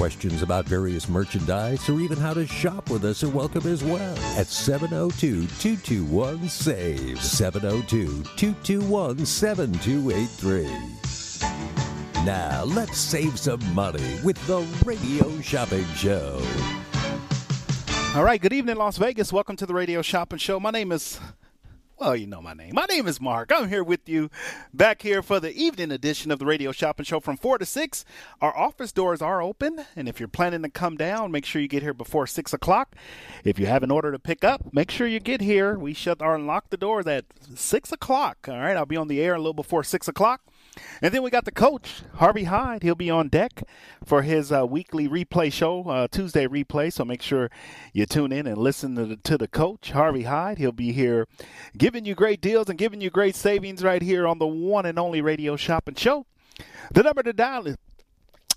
Questions about various merchandise or even how to shop with us are welcome as well at 702 221 SAVE. 702 221 7283. Now, let's save some money with the Radio Shopping Show. All right, good evening, Las Vegas. Welcome to the Radio Shopping Show. My name is, well, you know my name. My name is Mark. I'm here with you back here for the evening edition of the Radio Shopping Show from 4 to 6. Our office doors are open, and if you're planning to come down, make sure you get here before 6 o'clock. If you have an order to pick up, make sure you get here. We shut or unlock the doors at 6 o'clock. All right, I'll be on the air a little before 6 o'clock. And then we got the coach, Harvey Hyde. He'll be on deck for his uh, weekly replay show, uh, Tuesday replay. So make sure you tune in and listen to the, to the coach, Harvey Hyde. He'll be here giving you great deals and giving you great savings right here on the one and only radio shopping show. The number to dial is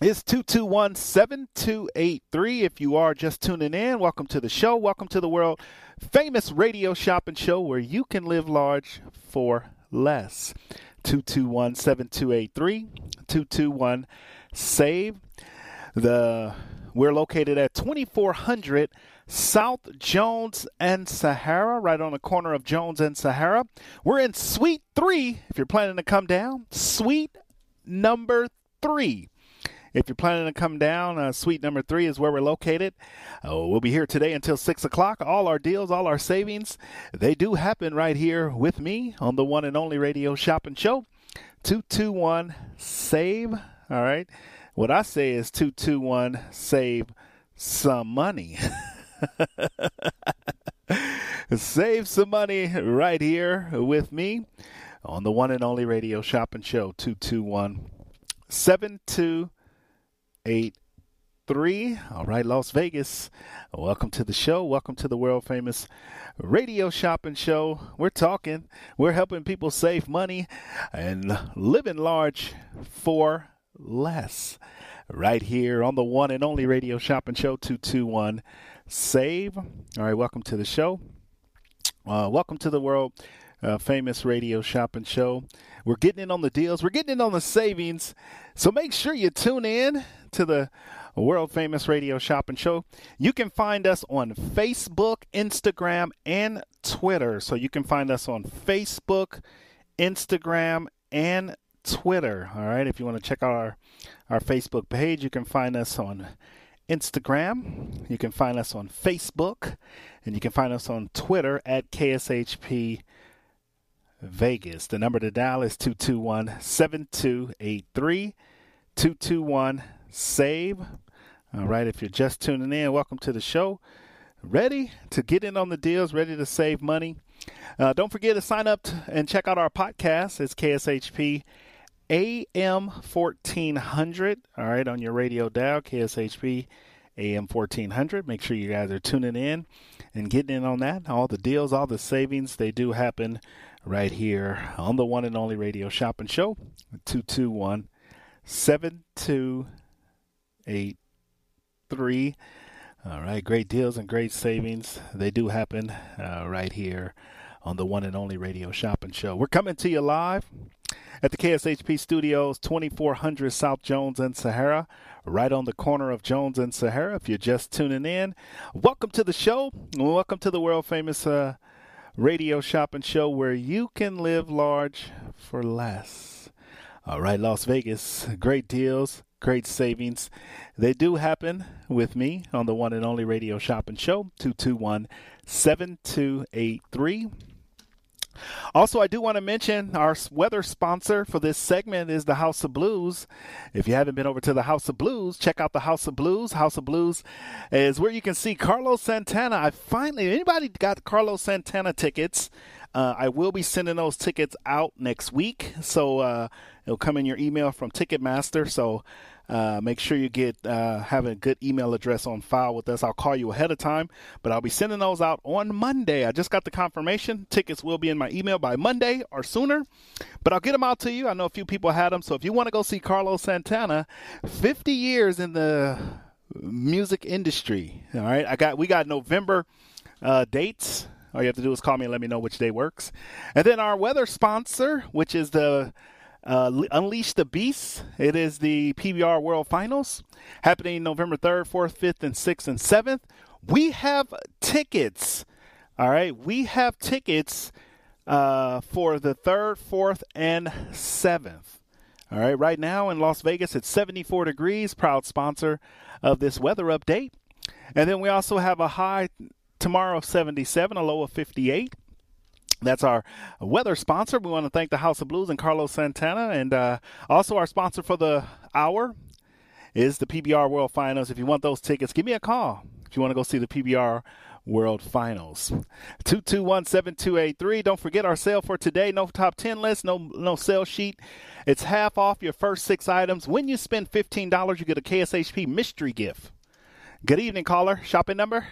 is 221 7283. If you are just tuning in, welcome to the show. Welcome to the world famous radio shopping show where you can live large for less. 221 7283 221 SAVE. The We're located at 2400 South Jones and Sahara, right on the corner of Jones and Sahara. We're in Suite 3 if you're planning to come down. Suite number 3. If you're planning to come down, uh, suite number three is where we're located. Uh, we'll be here today until 6 o'clock. All our deals, all our savings, they do happen right here with me on the one and only radio shopping show. 221 SAVE. All right. What I say is 221 SAVE some money. Save some money right here with me on the one and only radio shopping show 221 7283. All right, Las Vegas. Welcome to the show. Welcome to the world famous radio shopping show. We're talking, we're helping people save money and living large for less. Right here on the one and only radio shopping show 221 Save. All right, welcome to the show. Uh, welcome to the world uh, famous radio shopping show. We're getting in on the deals, we're getting in on the savings. So make sure you tune in to the world famous radio shopping show. You can find us on Facebook, Instagram, and Twitter. So you can find us on Facebook, Instagram, and Twitter. All right. If you want to check out our, our Facebook page, you can find us on Instagram. You can find us on Facebook. And you can find us on Twitter at KSHP Vegas. The number to dial is 221 7283 221 SAVE. All right, if you're just tuning in, welcome to the show. Ready to get in on the deals, ready to save money. Uh, don't forget to sign up and check out our podcast. It's KSHP AM 1400. All right, on your radio dial, KSHP AM 1400. Make sure you guys are tuning in and getting in on that. All the deals, all the savings, they do happen right here on the one and only radio shopping show 221 7283. All right, great deals and great savings. They do happen uh, right here on the one and only radio shopping show. We're coming to you live at the KSHP studios, 2400 South Jones and Sahara, right on the corner of Jones and Sahara. If you're just tuning in, welcome to the show. Welcome to the world famous uh, radio shopping show where you can live large for less. All right, Las Vegas, great deals, great savings. They do happen with me on the one and only radio shopping show, 221 7283. Also, I do want to mention our weather sponsor for this segment is the House of Blues. If you haven't been over to the House of Blues, check out the House of Blues. House of Blues is where you can see Carlos Santana. I finally, anybody got Carlos Santana tickets? Uh, I will be sending those tickets out next week, so uh, it'll come in your email from Ticketmaster. So uh, make sure you get uh, have a good email address on file with us. I'll call you ahead of time, but I'll be sending those out on Monday. I just got the confirmation. Tickets will be in my email by Monday or sooner, but I'll get them out to you. I know a few people had them, so if you want to go see Carlos Santana, 50 years in the music industry. All right, I got we got November uh, dates. All you have to do is call me and let me know which day works. And then our weather sponsor, which is the uh, Unleash the Beast. It is the PBR World Finals happening November 3rd, 4th, 5th, and 6th and 7th. We have tickets. All right. We have tickets uh, for the 3rd, 4th, and 7th. All right. Right now in Las Vegas, it's 74 degrees, proud sponsor of this weather update. And then we also have a high tomorrow of 77, a low of 58. That's our weather sponsor. We want to thank the House of Blues and Carlos Santana. And uh, also, our sponsor for the hour is the PBR World Finals. If you want those tickets, give me a call if you want to go see the PBR World Finals. 221 7283. Don't forget our sale for today. No top 10 list, no, no sale sheet. It's half off your first six items. When you spend $15, you get a KSHP mystery gift. Good evening, caller. Shopping number?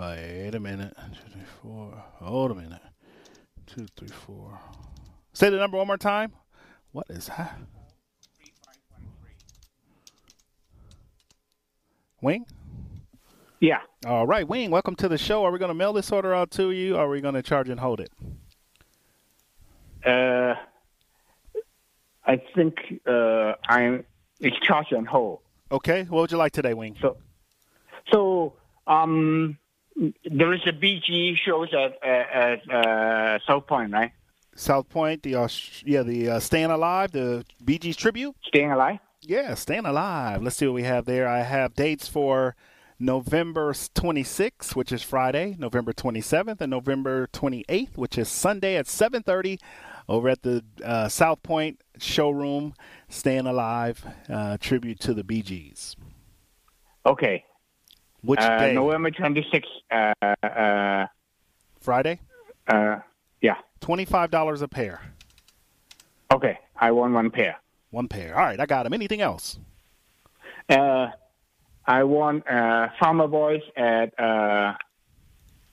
Wait a minute. Two, three, four. Hold a minute. Two, three, four. Say the number one more time. What is that? Wing? Yeah. All right, Wing, welcome to the show. Are we going to mail this order out to you or are we going to charge and hold it? Uh, I think uh, I'm it's charge and hold. Okay. What would you like today, Wing? So, so um, there is a Bee Gees shows at at, uh, South Point, right? South Point, the uh, yeah, the uh, Staying Alive, the Bee Gees tribute. Staying Alive. Yeah, Staying Alive. Let's see what we have there. I have dates for November 26th, which is Friday, November 27th, and November 28th, which is Sunday at 7:30, over at the uh, South Point showroom. Staying Alive uh, tribute to the Bee Gees. Okay, which uh, day? November 26th. Uh, uh, Friday? Uh, yeah. $25 a pair. Okay. I want one pair. One pair. All right. I got them. Anything else? Uh, I want uh, Farmer Boys at uh,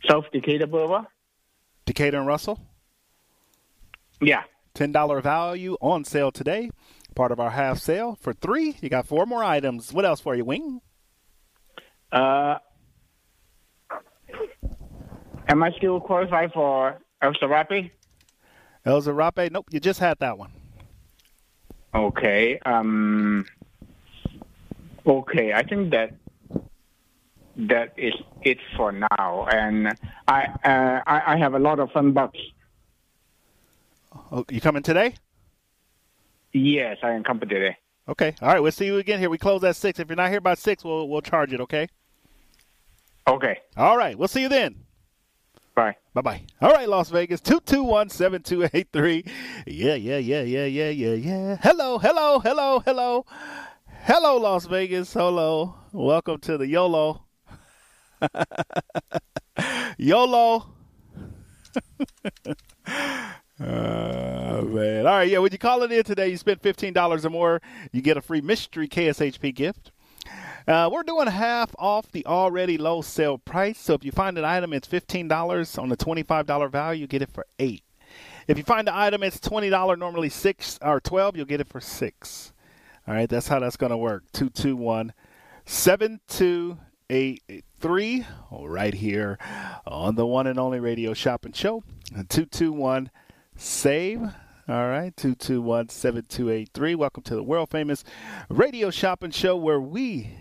South Decatur Boulevard. Decatur and Russell? Yeah. $10 value on sale today. Part of our half sale. For three, you got four more items. What else for you, Wing? Uh, am I still qualified for El Zarape? El Zarape? Nope, you just had that one. Okay. Um. Okay, I think that that is it for now, and I uh, I, I have a lot of fun bucks. Oh, you coming today? Yes, I am coming today. Okay. All right. We'll see you again here. We close at six. If you're not here by six, we'll we'll charge it. Okay. Okay. All right. We'll see you then. Bye. Bye bye. All right, Las Vegas, 221 7283. Yeah, yeah, yeah, yeah, yeah, yeah, yeah. Hello, hello, hello, hello. Hello, Las Vegas. Hello. Welcome to the YOLO. YOLO. Uh, man. All right, yeah. When you call it in today, you spend fifteen dollars or more, you get a free mystery KSHP gift. Uh, we're doing half off the already low sale price. So if you find an item, it's fifteen dollars on the twenty-five dollar value, you get it for eight. If you find the item, it's twenty dollar, normally six or twelve, you'll get it for six. All right, that's how that's going to work. Two two one seven two eight three. Right here on the one and only radio shopping show. Two two one save. All right, 221 7283. Welcome to the world famous radio shopping show where we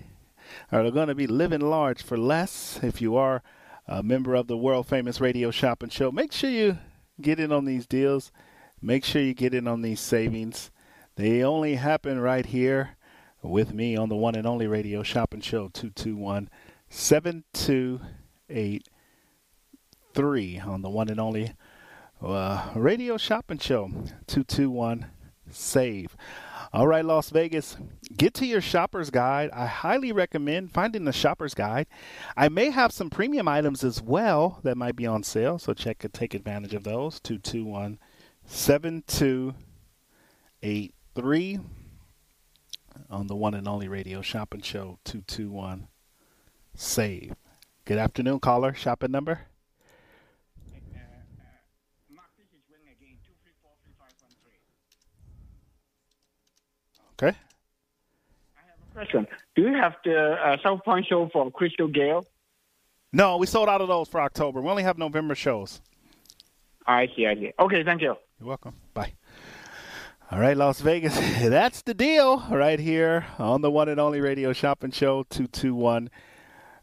are going to be living large for less. If you are a member of the world famous radio shopping show, make sure you get in on these deals. Make sure you get in on these savings. They only happen right here with me on the one and only radio shopping show 221 7283 on the one and only uh, radio shopping show 221 save. All right, Las Vegas, get to your shopper's guide. I highly recommend finding the shopper's guide. I may have some premium items as well that might be on sale, so check and take advantage of those. 221 7283 on the one and only radio shopping show 221 save. Good afternoon, caller. Shopping number? Okay. I have a question: Do you have the uh, South Point show for Crystal Gayle? No, we sold out of those for October. We only have November shows. I see. I see. Okay. Thank you. You're welcome. Bye. All right, Las Vegas. That's the deal right here on the one and only radio shopping show 221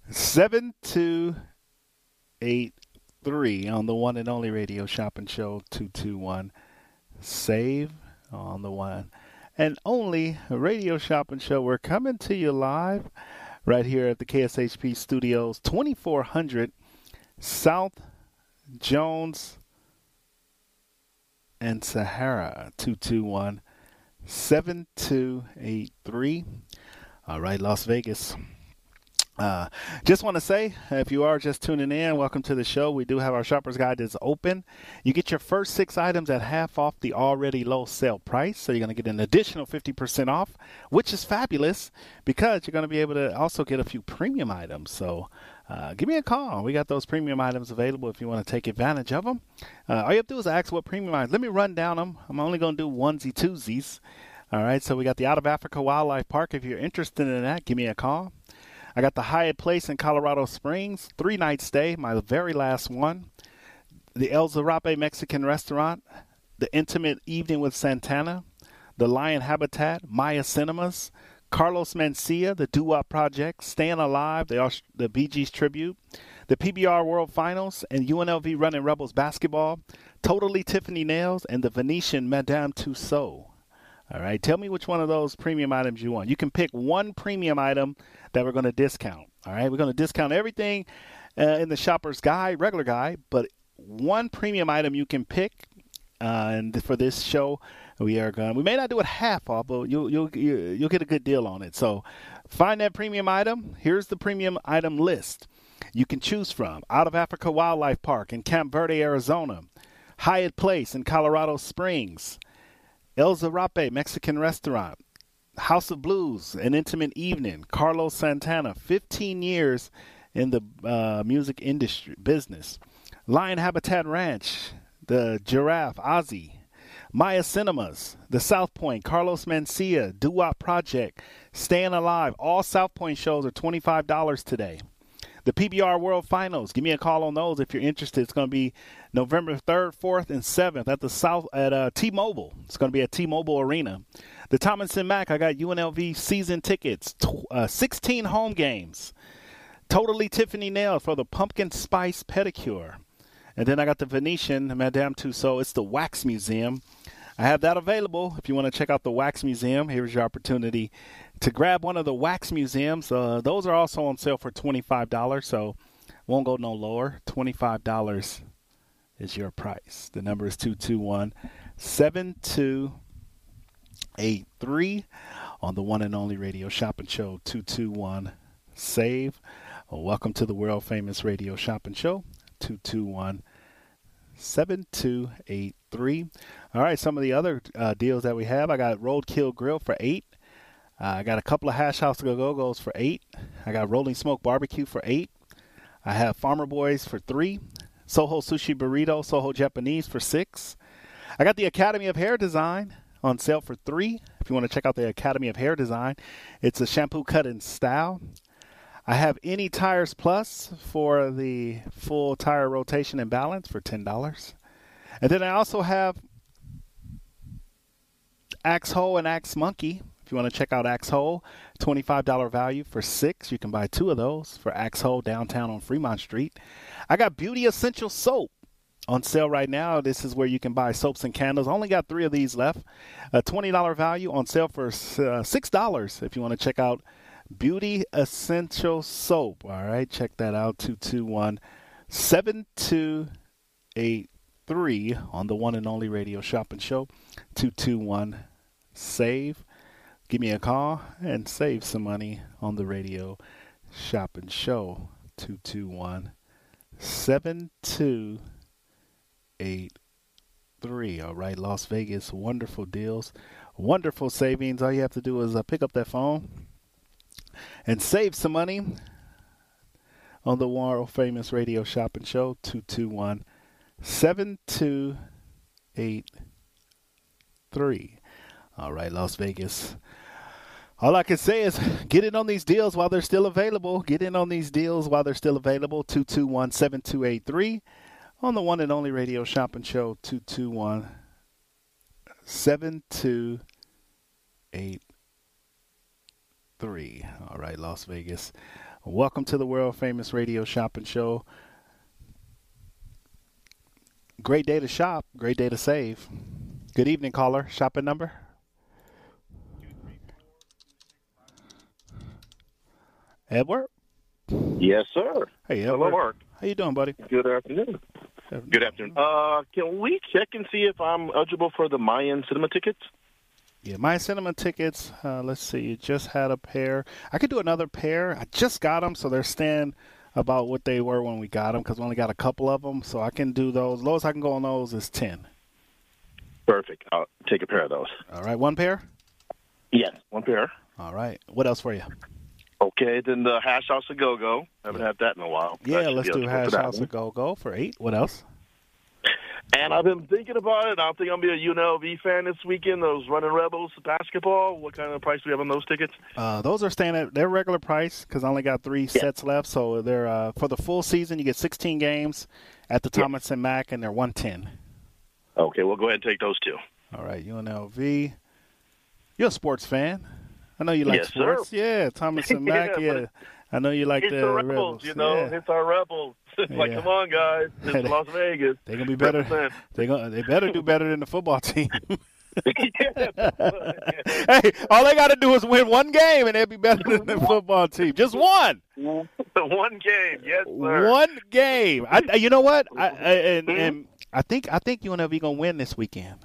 7283 on the one and only radio shopping show 221 save on the one and only radio shopping show. We're coming to you live right here at the KSHP studios, 2400 South Jones and Sahara, 221 7283. All right, Las Vegas. Uh, just want to say, if you are just tuning in, welcome to the show. We do have our shopper's guide that's open. You get your first six items at half off the already low sale price. So you're going to get an additional 50% off, which is fabulous because you're going to be able to also get a few premium items. So uh, give me a call. We got those premium items available if you want to take advantage of them. Uh, all you have to do is ask what premium items. Let me run down them. I'm only going to do onesie twosies. All right, so we got the Out of Africa Wildlife Park. If you're interested in that, give me a call. I got the Hyatt Place in Colorado Springs, three night stay, my very last one. The El Zarape Mexican restaurant, the Intimate Evening with Santana, the Lion Habitat, Maya Cinemas, Carlos Mencia, the Doo Project, Staying Alive, the, the Bee Gees Tribute, the PBR World Finals, and UNLV Running Rebels Basketball, Totally Tiffany Nails, and the Venetian Madame Tussauds. All right, tell me which one of those premium items you want. You can pick one premium item that we're going to discount. All right, we're going to discount everything uh, in the shopper's guide, regular guide, but one premium item you can pick. Uh, and for this show, we are going. We may not do it half off, but you'll you'll you'll get a good deal on it. So, find that premium item. Here's the premium item list. You can choose from Out of Africa Wildlife Park in Camp Verde, Arizona, Hyatt Place in Colorado Springs, El Zarape Mexican Restaurant, House of Blues, An Intimate Evening, Carlos Santana, 15 years in the uh, music industry business, Lion Habitat Ranch, the Giraffe, Ozzy, Maya Cinemas, the South Point, Carlos Mencia, Doo Wop Project, Staying Alive. All South Point shows are $25 today. The PBR World Finals. Give me a call on those if you're interested. It's going to be November 3rd, 4th, and 7th at the South at uh, T-Mobile. It's going to be at T-Mobile Arena. The Thomas Mack. I got UNLV season tickets. Uh, 16 home games. Totally Tiffany Nails for the pumpkin spice pedicure. And then I got the Venetian Madame Tussauds. It's the Wax Museum. I have that available. If you want to check out the Wax Museum, here's your opportunity to grab one of the wax museums. Uh, those are also on sale for $25, so won't go no lower. $25 is your price. The number is 221 7283 on the one and only radio shopping show 221 Save. Welcome to the world famous radio shopping show 221 7283. All right, some of the other uh, deals that we have I got Roadkill Grill for 8 uh, I got a couple of Hash House Go Go Go's for eight. I got Rolling Smoke Barbecue for eight. I have Farmer Boys for three. Soho Sushi Burrito, Soho Japanese for six. I got the Academy of Hair Design on sale for three. If you want to check out the Academy of Hair Design, it's a shampoo cut in style. I have any tires plus for the full tire rotation and balance for ten dollars. And then I also have Axe Hole and Axe Monkey if you want to check out Axe Hole, $25 value for six. You can buy two of those for Axe Hole downtown on Fremont Street. I got Beauty Essential Soap on sale right now. This is where you can buy soaps and candles. Only got three of these left. A $20 value on sale for uh, $6 if you want to check out Beauty Essential Soap. All right, check that out. 221 7283 on the one and only radio shopping show. 221 SAVE. Give me a call and save some money on the radio shopping show. 221 7283. All right, Las Vegas, wonderful deals, wonderful savings. All you have to do is uh, pick up that phone and save some money on the world famous radio shopping show 221 7283. All right, Las Vegas. All I can say is get in on these deals while they're still available. Get in on these deals while they're still available. 221 7283 on the one and only radio shopping show 221 7283. All right, Las Vegas. Welcome to the world famous radio shopping show. Great day to shop, great day to save. Good evening, caller. Shopping number? Edward? Yes, sir. Hey, Hello, Edward. Mark. How you doing, buddy? Good afternoon. Good afternoon. Uh, can we check and see if I'm eligible for the Mayan cinema tickets? Yeah, my cinema tickets. Uh, let's see. You just had a pair. I could do another pair. I just got them, so they're staying about what they were when we got them because we only got a couple of them. So I can do those. Lowest I can go on those is ten. Perfect. I'll take a pair of those. All right, one pair. Yes, one pair. All right. What else for you? Okay, then the Hash House of Go Go. Haven't had that in a while. Yeah, let's do Hash House of Go Go for eight. What else? And I've been thinking about it. I think I'm gonna be a UNLV fan this weekend. Those Running Rebels basketball. What kind of price do we have on those tickets? Uh, those are staying at their regular price because I only got three sets left. So they're uh, for the full season. You get 16 games at the Yeah. Thomas and Mack, and they're 110. Okay, we'll go ahead and take those two. All right, UNLV. You're a sports fan. I know you like Yes, sir. sports. Yeah, Thomas and Mack. Yeah, yeah, I know you like it's the the Rebels, Rebels. you know. Yeah. It's our Rebels. Like, Yeah. come on, guys. It's Las Vegas. They're gonna be better. They gonna they better do better than the football team. Hey, all they got to do is win one game, and they'll be better than the football team. Just one. One game, yes, sir. One game. I, you know what? I, I, and, Mhm. and I think I think UNLV gonna win this weekend.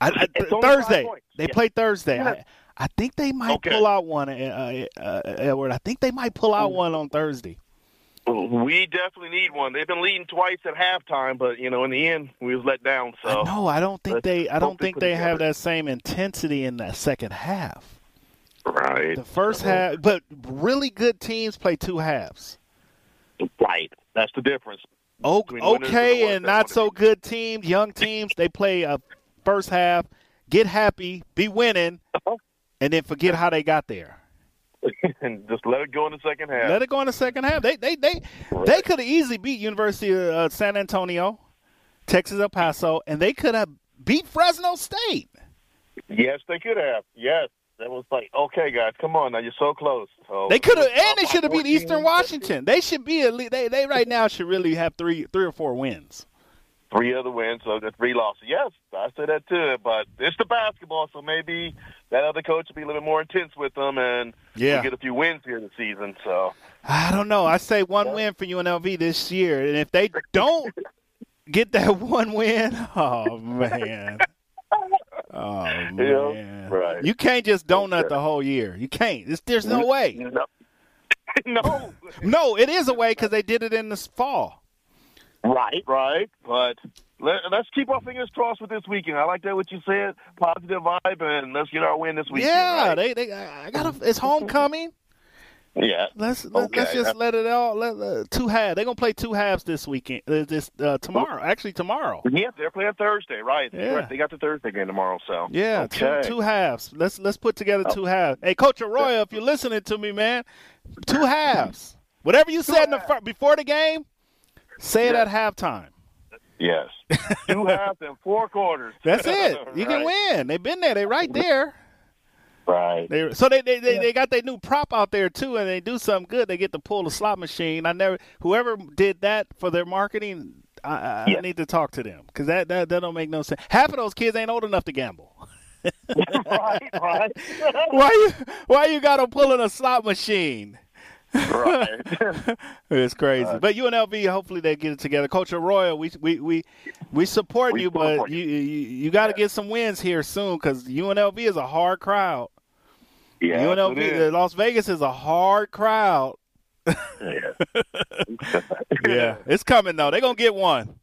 I, I, It's only five Thursday. They Yeah. play Thursday. Yeah. I, I think they might Okay. pull out one, uh, uh, Edward. I think they might pull out one on Thursday. We definitely need one. They've been leading twice at halftime, but you know, in the end, we was let down. So no. I don't think let's they. I don't think they have that same intensity in that second half. right, The first half, but really good teams play two halves. right. That's the difference. O- Between and okay, and not so good teams, young teams, they play a first half, get happy, be winning, Uh-huh. and then forget how they got there. and just let it go in the second half. Let it go in the second half. They they they they could have easily beat University of uh, San Antonio, Texas El Paso, and they could have beat Fresno State. yes, they could have. Yes, that was like, okay, guys, come on now, you're so close. So, They could have, and they should have beat Eastern Washington. They should be at least, they they right now should really have three three or four wins. Three other wins, so the three losses. Yes, I say that too. But it's the basketball, so maybe that other coach will be a little bit more intense with them, and Yeah. we get a few wins here this season. So I don't know. I say one win for UNLV this year, and if they don't get that one win, oh man, oh man, right. you can't just donut Okay. the whole year. You can't. It's, there's no way. No, no. No, it is a way because they did it in the fall. Right, right. But let, let's keep our fingers crossed with this weekend. I like that what you said, positive vibe, and let's get our win this weekend. yeah, right? they they I got It's homecoming. yeah. Let's let, let's just let it all. Let, uh, two halves. They're gonna play two halves this weekend. Uh, this uh, tomorrow. Actually, tomorrow. Yeah, they're playing Thursday, right? Yeah. Right, They got the Thursday game tomorrow, so Yeah, okay. two two halves. Let's let's put together Oh. two halves. Hey, Coach Arroyo, if you're listening to me, man, two halves. Whatever you said in the fir- before the game, say it Yeah. at halftime. Yes, two halves and four quarters. That's it. You can win. They've been there. They're right there. Right. They so they they, they, they got their new prop out there too, and they do something good. They get to pull the slot machine. I never whoever did that for their marketing. I, I, I need to talk to them because that, that that don't make no sense. Half of those kids ain't old enough to gamble. right, right. why you why you got them pulling a slot machine? Right. it's crazy. but UNLV, hopefully they get it together. Coach Arroyo, we we we we support We you, support but you. you you, got to get some wins here soon because UNLV is a hard crowd. yeah, UNLV, uh, Las Vegas is a hard crowd. Yeah. Yeah, it's coming though. They're gonna get one.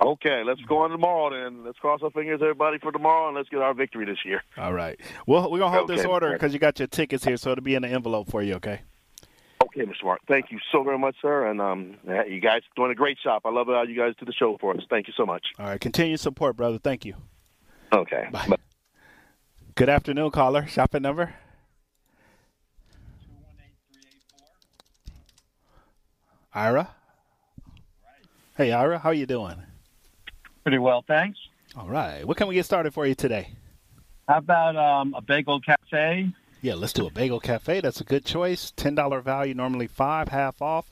Okay, let's go on tomorrow then. Let's cross our fingers, everybody, for tomorrow, and let's get our victory this year. All right. Well, we're gonna hold this order because you got your tickets here, so it'll be in the envelope for you. Okay. Okay, Mr. Mark. Thank you so very much, sir. And um, yeah, you guys doing a great job. I love how you guys do the show for us. Thank you so much. All right. Continue support, brother. Thank you. Okay. Bye. Good afternoon, caller. Shopping number. Ira. Hey, Ira. How you doing? Pretty well, thanks. All right. What can we get started for you today? How about um, a bagel cafe? Yeah, let's do a bagel cafe. That's a good choice. Ten dollar value, normally five, half off.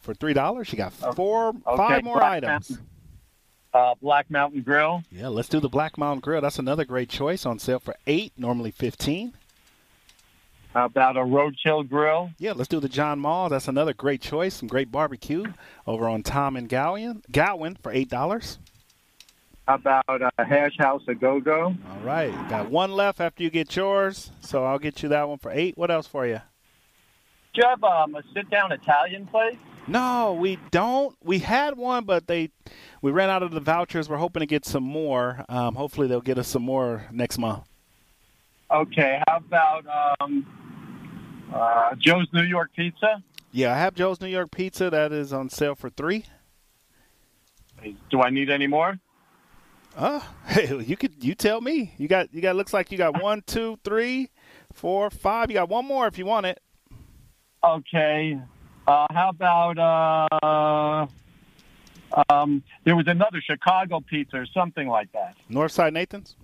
For three dollars, you got four, five more Black items. Mountain. Uh, Black Mountain Grill. Yeah, let's do the Black Mountain Grill. That's another great choice on sale for eight, normally fifteen. How about a Roadkill Grill? Yeah, let's do the John Mall. That's another great choice. Some great barbecue over on Tom and Gowan, Gowan for eight dollars. How about a Hash House a Go Go? All right, got one left after you get yours, so I'll get you that one for eight. What else for you? Do you have um, a sit down Italian place? No, we don't. We had one, but they we ran out of the vouchers. We're hoping to get some more. Um, hopefully, they'll get us some more next month. Okay. How about um, uh, Joe's New York Pizza? Yeah, I have Joe's New York Pizza. That is on sale for three. Do I need any more? Uh, hey, you could you tell me. You got you got looks like you got one, two, three, four, five. You got one more if you want it. Okay. Uh, how about uh, um, there was another Chicago pizza or something like that. Northside Nathan's,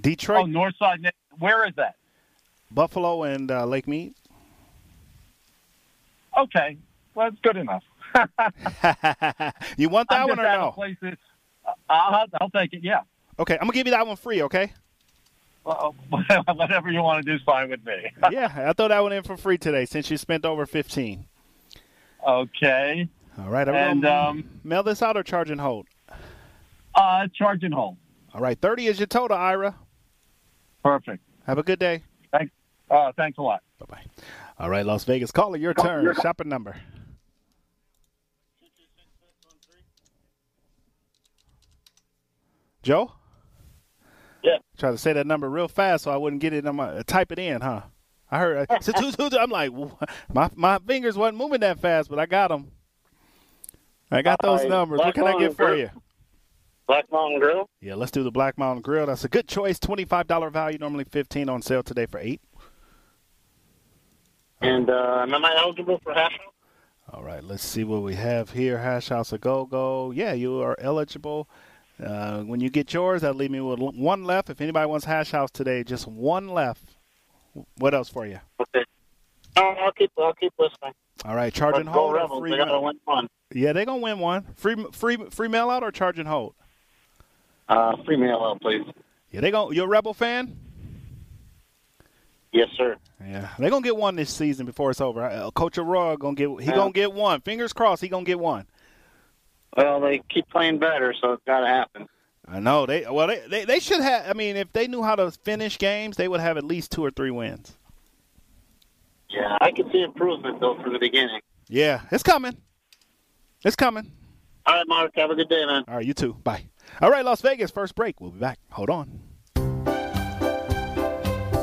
Detroit, Oh, Northside. Where is that? Buffalo, and uh, Lake Mead. Okay. Well, that's good enough. you want that one or no? place that- uh, I'll, I'll take it. Yeah. Okay, I'm gonna give you that one free. Okay. Well, whatever you want to do is fine with me. yeah, I throw that one in for free today since you spent over fifteen. Okay. All right, I'm And um, mail this out or charge and hold. uh, charge and hold. All right, thirty is your total, Ira. Perfect. Have a good day. Thanks. Uh, thanks a lot. Bye bye. All right, Las Vegas caller, your turn. Shopping number. Joe. Yeah. Try to say that number real fast so I wouldn't get it. on my type it in, huh? I heard. Uh, two- I'm like, my my fingers wasn't moving that fast, but I got them. I got those Uh, numbers. What Black can I get for Grill. you? Black Mountain Grill. Yeah, let's do the Black Mountain Grill. That's a good choice. Twenty-five dollar value, normally fifteen on sale today for eight. And uh, am I eligible for hash house? All right, let's see what we have here. Hash House a Go Go. Yeah, you are eligible. Uh, when you get yours, that'll leave me with one left. If anybody wants Hash House today, just one left. What else for you? Okay. No, I'll keep I'll keep listening. All right, charge Let's and hold. Rebels. Free They gotta win one. Yeah, they're gonna win one. Free, free, free mail out or charge and hold. Uh, free mail out, please. Yeah, they gonna. You a Rebel fan? Yes, sir. Yeah, they're gonna get one this season before it's over. Uh, Coach Arroyo gonna get. He Yeah. gonna get one. Fingers crossed. He gonna get one. Well, they keep playing better, so it's got to happen. I know they. Well, they, they they should have. I mean, if they knew how to finish games, they would have at least two or three wins. Yeah, I can see improvement though from the beginning. Yeah, it's coming. It's coming. All right, Mark. Have a good day, man. All right, you too. Bye. All right, Las Vegas. First break. We'll be back. Hold on.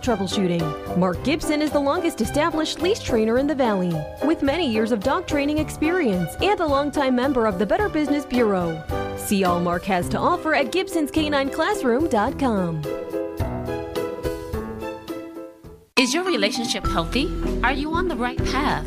troubleshooting. Mark Gibson is the longest established leash trainer in the Valley, with many years of dog training experience and a longtime member of the Better Business Bureau. See all Mark has to offer at Gibson'sCanineClassroom.com. Is your relationship healthy? Are you on the right path?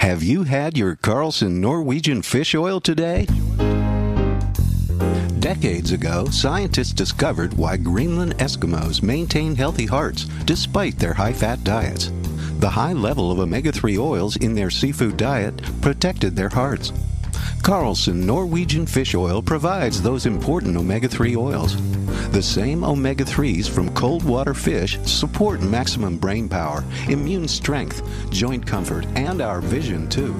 Have you had your Carlson Norwegian fish oil today? Decades ago, scientists discovered why Greenland Eskimos maintain healthy hearts despite their high fat diets. The high level of omega 3 oils in their seafood diet protected their hearts. Carlson Norwegian fish oil provides those important omega 3 oils. The same omega 3s from cold water fish support maximum brain power, immune strength, joint comfort, and our vision too.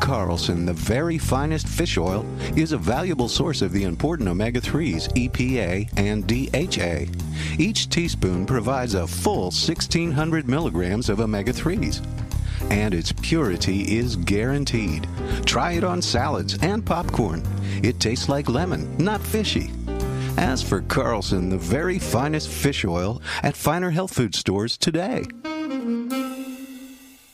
Carlson, the very finest fish oil, is a valuable source of the important omega 3s, EPA and DHA. Each teaspoon provides a full 1600 milligrams of omega 3s and its purity is guaranteed. Try it on salads and popcorn. It tastes like lemon, not fishy. As for Carlson, the very finest fish oil at finer health food stores today.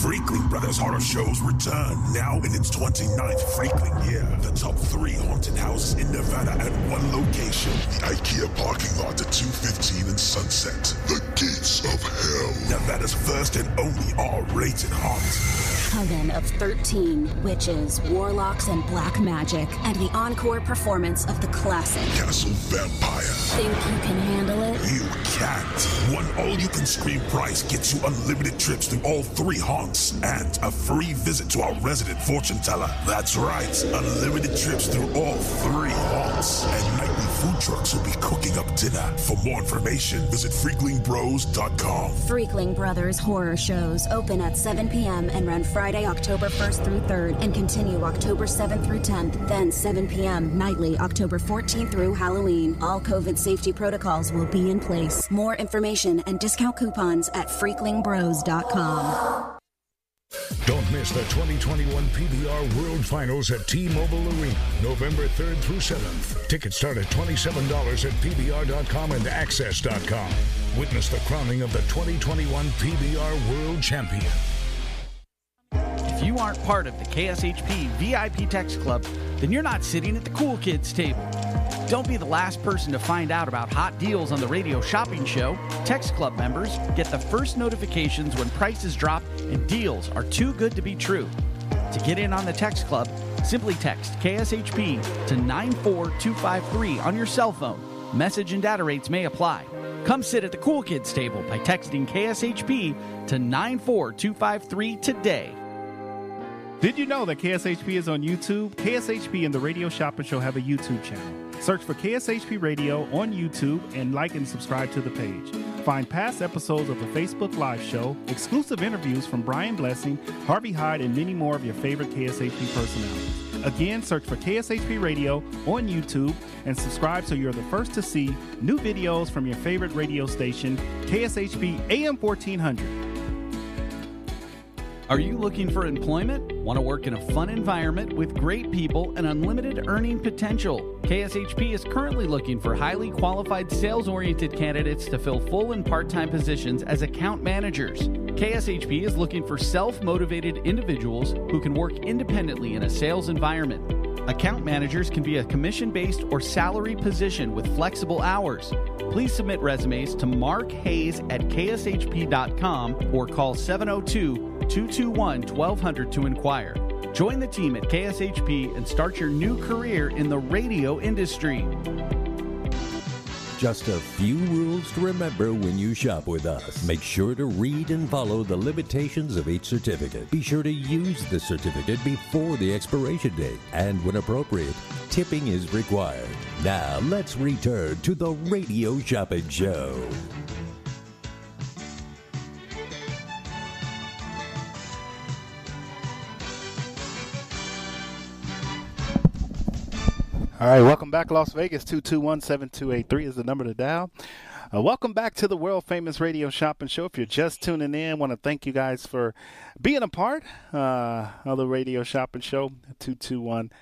Freakling Brothers Horror Shows return now in its 29th Freakling year. The top three haunted houses in Nevada at one location. The IKEA parking lot at 215 and Sunset. The Gates of Hell. Nevada's first and only R-rated haunt. Coven of 13 witches, warlocks, and black magic, and the encore performance of the classic Castle Vampire. Think you can handle it? You can't. One all-you-can-scream price gets you unlimited trips to all three haunts and a free visit to our resident fortune teller. That's right, unlimited trips through all three haunts and nightly food trucks will be cooking up dinner. For more information, visit freaklingbros.com. Freakling Brothers horror shows open at 7 p.m. and run Friday, October 1st through 3rd and continue October 7th through 10th, then 7 p.m. nightly, October 14th through Halloween. All COVID safety protocols will be in place. More information and discount coupons at freaklingbros.com. Don't miss the 2021 PBR World Finals at T-Mobile Arena, November 3rd through 7th. Tickets start at $27 at PBR.com and AXS.com. Witness the crowning of the 2021 PBR World Champion. If you aren't part of the KSHP VIP Text Club, then you're not sitting at the cool kids table. Don't be the last person to find out about hot deals on the radio shopping show. Text Club members get the first notifications when prices drop and deals are too good to be true. To get in on the Text Club, simply text KSHP to 94253 on your cell phone. Message and data rates may apply. Come sit at the cool kids table by texting KSHP to 94253 today. Did you know that KSHP is on YouTube? KSHP and the Radio Shopping Show have a YouTube channel. Search for KSHP Radio on YouTube and like and subscribe to the page. Find past episodes of the Facebook Live show, exclusive interviews from Brian Blessing, Harvey Hyde, and many more of your favorite KSHP personalities. Again, search for KSHP Radio on YouTube and subscribe so you're the first to see new videos from your favorite radio station, KSHP AM 1400. Are you looking for employment? Want to work in a fun environment with great people and unlimited earning potential? KSHP is currently looking for highly qualified sales oriented candidates to fill full and part time positions as account managers. KSHP is looking for self motivated individuals who can work independently in a sales environment. Account managers can be a commission based or salary position with flexible hours. Please submit resumes to Mark Hayes at kshp.com or call 702 221 1200 to inquire. Join the team at KSHP and start your new career in the radio industry. Just a few rules to remember when you shop with us. Make sure to read and follow the limitations of each certificate. Be sure to use the certificate before the expiration date. And when appropriate, tipping is required. Now, let's return to the Radio Shopping Show. All right, welcome back, Las Vegas. 221 7283 is the number to dial. Uh, welcome back to the world famous radio shopping show. If you're just tuning in, want to thank you guys for being a part uh, of the radio shopping show. 221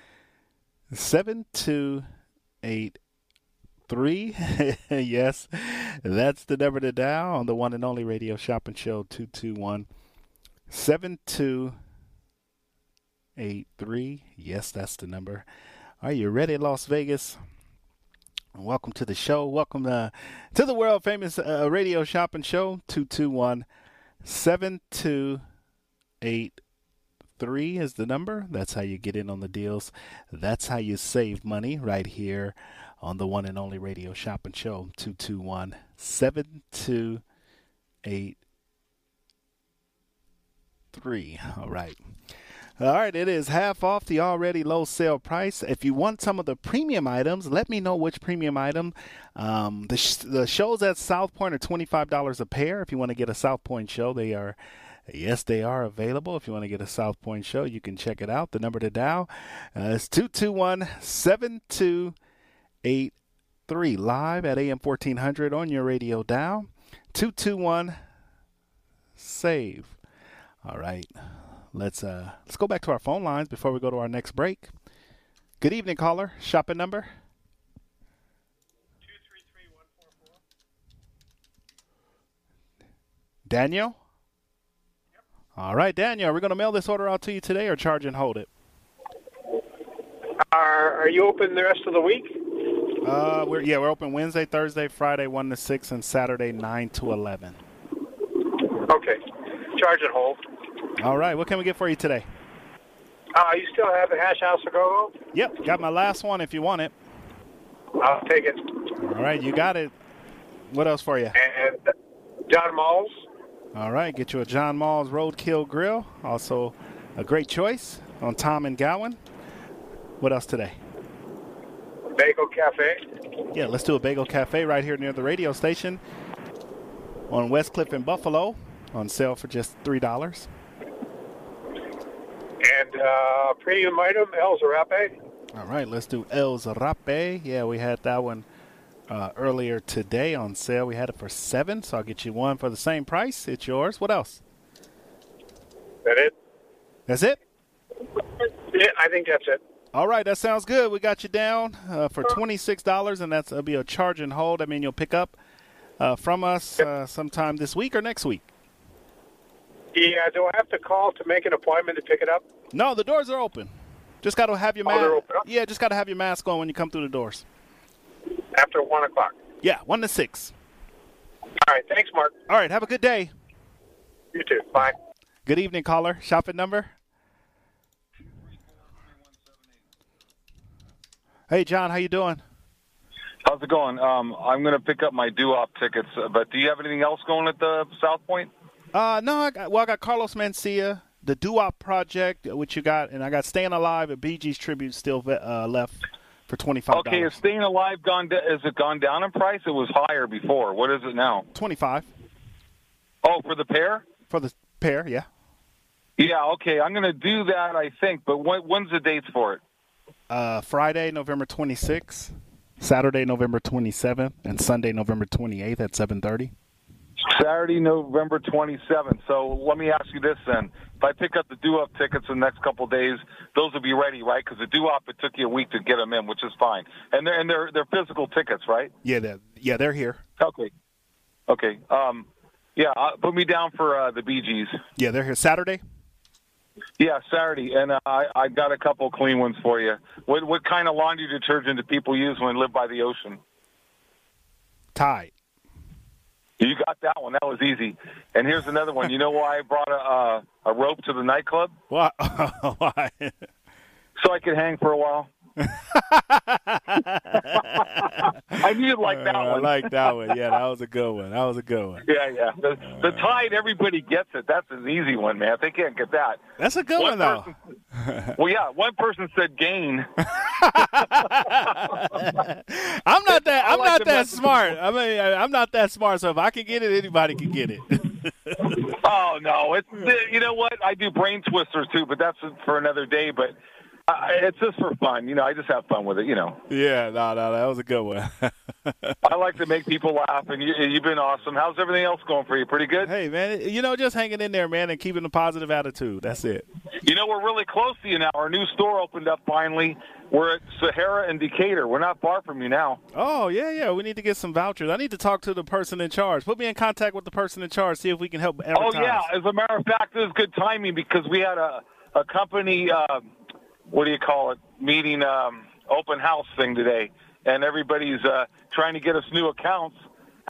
7283. yes, that's the number to dial on the one and only radio shopping show. 221 7283. Yes, that's the number. Are you ready, Las Vegas? Welcome to the show. Welcome uh, to the world famous uh, radio shopping show. 221 7283 is the number. That's how you get in on the deals. That's how you save money right here on the one and only radio shopping show. 221 7283. All right. All right, it is half off the already low sale price. If you want some of the premium items, let me know which premium item. Um, the, sh- the shows at South Point are $25 a pair. If you want to get a South Point show, they are, yes, they are available. If you want to get a South Point show, you can check it out. The number to dial uh, is 221 7283 live at AM 1400 on your radio dial. 221 save. All right let's uh let's go back to our phone lines before we go to our next break. Good evening, caller. Shopping number. Daniel? Yep. All right, Daniel, we're going to mail this order out to you today or charge and hold it? Are, are you open the rest of the week? Uh, we're yeah, we're open Wednesday, Thursday, Friday, one to six, and Saturday, nine to eleven. Okay, charge and hold. All right, what can we get for you today? Uh, you still have the hash house for go Yep, got my last one if you want it. I'll take it. All right, you got it. What else for you? And uh, John Mull's. All right, get you a John Mull's Roadkill Grill. Also a great choice on Tom and Gowan. What else today? Bagel Cafe. Yeah, let's do a Bagel Cafe right here near the radio station on West Cliff in Buffalo on sale for just $3 uh, premium item El Zarape. All right, let's do El Zarape. Yeah, we had that one uh, earlier today on sale. We had it for seven, so I'll get you one for the same price. It's yours. What else? That it? That's it. Yeah, I think that's it. All right, that sounds good. We got you down uh, for twenty six dollars, and that's will be a charge and hold. I mean, you'll pick up uh, from us uh, sometime this week or next week. Yeah, do I have to call to make an appointment to pick it up? No, the doors are open. Just got to have your Oh, mask. open up? Yeah, just got to have your mask on when you come through the doors. After 1 o'clock. Yeah, one to six. All right, thanks, Mark. All right, have a good day. You too. Bye. Good evening, caller. Shopping number. Hey, John, how you doing? How's it going? Um, I'm going to pick up my doo-wop tickets, uh, but do you have anything else going at the South Point? Uh, no, I got well, I got Carlos Mencia, the Doo-Wop project, uh, which you got, and I got Staying Alive at Bee Gees tribute still uh, left for twenty five Okay, is Staying Alive gone? Da- is it gone down in price? It was higher before. What is it now? Twenty five. Oh, for the pair? for the pair, yeah. Yeah. Okay, I'm going to do that. I think. But when, when's the dates for it? Uh, Friday, November twenty sixth, Saturday, November twenty seventh, and Sunday, November twenty eighth at seven thirty. Saturday, November 27th. So let me ask you this then: If I pick up the doo-wop tickets in the next couple of days, those will be ready, right? Because the doo-wop it took you a week to get them in, which is fine. And they're and they're they're physical tickets, right? Yeah, they're, yeah, they're here. Okay. Okay. Um, yeah, uh, put me down for uh, the Bee Gees. Yeah, they're here Saturday. Yeah, Saturday, and uh, I I got a couple clean ones for you. What what kind of laundry detergent do people use when they live by the ocean? Tide. You got that one. That was easy. And here's another one. You know why I brought a uh, a rope to the nightclub? Why? why? So I could hang for a while. I knew you'd like that Uh, I one. like that one. Yeah, that was a good one. That was a good one. Yeah, yeah. The, the tide, everybody gets it. That's an easy one, man. If they can't get that. That's a good one, though. person- well, yeah. One person said gain. I'm not that. I'm like not that smart. I mean, I- I'm not that smart. So if I can get it, anybody can get it. Oh no, it's you know what? I do brain twisters too, but that's for another day. But uh, it's just for fun. You know, I just have fun with it. You know, yeah, no, no, that was a good one. I like to make people laugh, and you, you've been awesome. How's everything else going for you? Pretty good. hey, man, you know, just hanging in there, man, and keeping a positive attitude. That's it. You know, we're really close to you now. Our new store opened up finally. We're at Sahara and Decatur. We're not far from you now. Oh yeah, yeah. We need to get some vouchers. I need to talk to the person in charge. Put me in contact with the person in charge. See if we can help advertise. Oh yeah, as a matter of fact, this is good timing because we had a a company, uh, what do you call it, meeting, um, open house thing today, and everybody's uh, trying to get us new accounts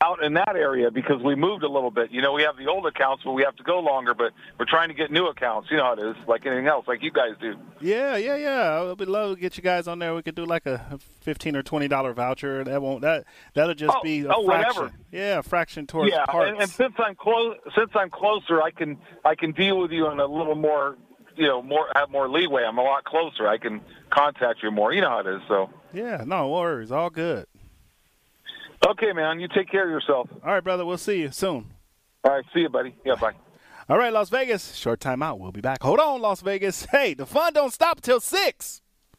out in that area because we moved a little bit. You know, we have the old accounts, but we have to go longer. But we're trying to get new accounts. You know how it is, like anything else, like you guys do. Yeah, yeah, yeah. We'd love to get you guys on there. We could do like a fifteen or twenty dollar voucher. That won't that that'll just Oh, be a oh, fraction. whatever. Yeah, a fraction towards yeah, parts. and, and since I'm close, since I'm closer, I can I can deal with you in a little more, you know, more have more leeway. I'm a lot closer. I can contact you more. You know how it is. So, yeah, no worries. All good. okay, man, you take care of yourself. All right, brother. We'll see you soon. All right, see you, buddy. Yeah, bye. All right, Las Vegas. Short time out. We'll be back. Hold on, Las Vegas. Hey, the fun don't stop till six.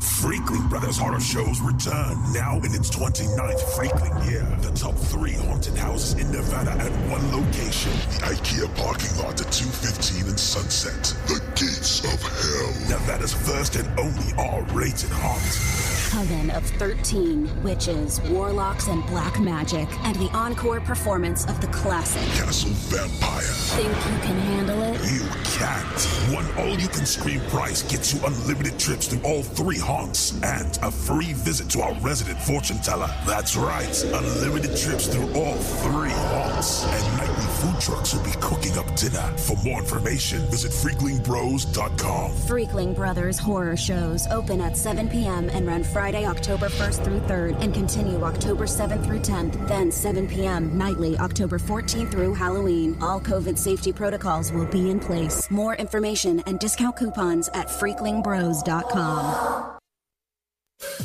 Freakling Brothers Horror Shows return now in its 29th Freakling year. The top three haunted houses in Nevada at one location. The IKEA parking lot at 215 and Sunset. The Gates of Hell. Nevada's first and only R-rated haunt. Coven of 13 witches, warlocks, and black magic, and the encore performance of the classic. Castle Vampire. Think you can handle it? You can't. One all-you-can-scream price gets you unlimited trips to all three haunts and a free visit to our resident fortune teller. That's right, unlimited trips through all three haunts. And nightly food trucks will be cooking up dinner. For more information, visit freaklingbros.com. Freakling Brothers horror shows open at 7 p.m. and run Friday, October 1st through 3rd, and continue October 7th through 10th, then 7 p.m. nightly, October 14th through Halloween. All COVID safety protocols will be in place. More information and discount coupons at freaklingbros.com.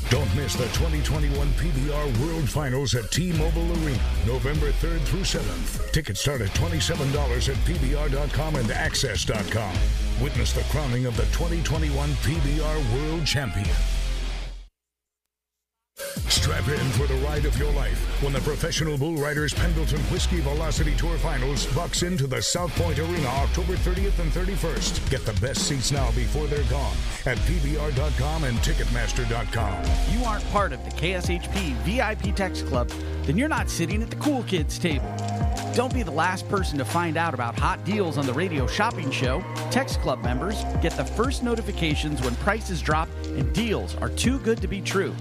Don't miss the 2021 PBR World Finals at T-Mobile Arena, November 3rd through 7th. Tickets start at $27 at PBR.com and AXS.com. Witness the crowning of the 2021 PBR World Champion. Strap in for the ride of your life when the Professional Bull Riders Pendleton Whiskey Velocity Tour Finals bucks into the South Point Arena October 30th and 31st. Get the best seats now before they're gone at PBR.com and Ticketmaster.com. You aren't part of the KSHP VIP Text Club, then you're not sitting at the cool kids table. Don't be the last person to find out about hot deals on the radio shopping show. Text Club members get the first notifications when prices drop and deals are too good to be true.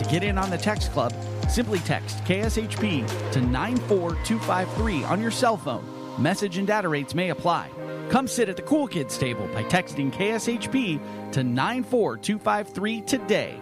To get in on the text club, simply text KSHP to 94253 on your cell phone. Message and data rates may apply. Come sit at the Cool Kids table by texting KSHP to 94253 today.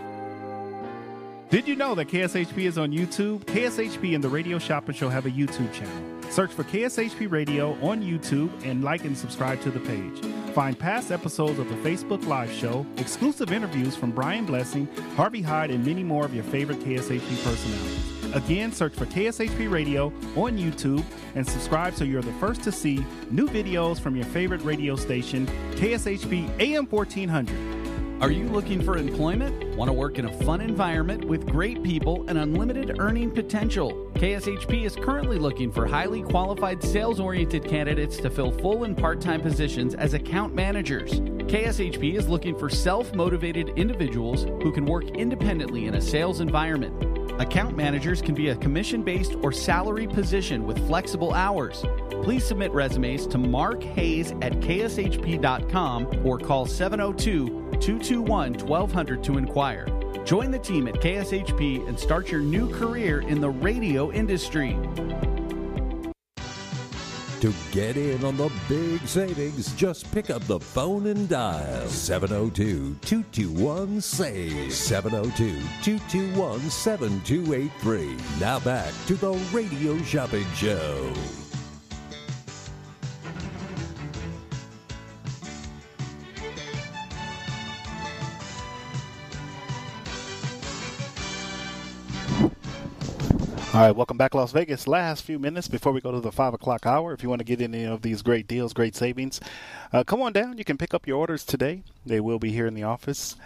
Did you know that KSHP is on YouTube? KSHP and the Radio Shopping Show have a YouTube channel. Search for KSHP Radio on YouTube and like and subscribe to the page. Find past episodes of the Facebook Live show, exclusive interviews from Brian Blessing, Harvey Hyde, and many more of your favorite KSHP personalities. Again, search for KSHP Radio on YouTube and subscribe so you're the first to see new videos from your favorite radio station, KSHP AM 1400. Are you looking for employment? Want to work in a fun environment with great people and unlimited earning potential? KSHP is currently looking for highly qualified sales oriented candidates to fill full and part time positions as account managers. KSHP is looking for self motivated individuals who can work independently in a sales environment. Account managers can be a commission based or salary position with flexible hours. Please submit resumes to Mark Hayes at kshp.com or call 702 221 1200 to inquire. Join the team at KSHP and start your new career in the radio industry. To get in on the big savings, just pick up the phone and dial 702 221 SAVE. 702 221 7283. Now back to the Radio Shopping Show. All right, welcome back, Las Vegas. Last few minutes before we go to the five o'clock hour. If you want to get any of these great deals, great savings, uh, come on down. You can pick up your orders today. They will be here in the office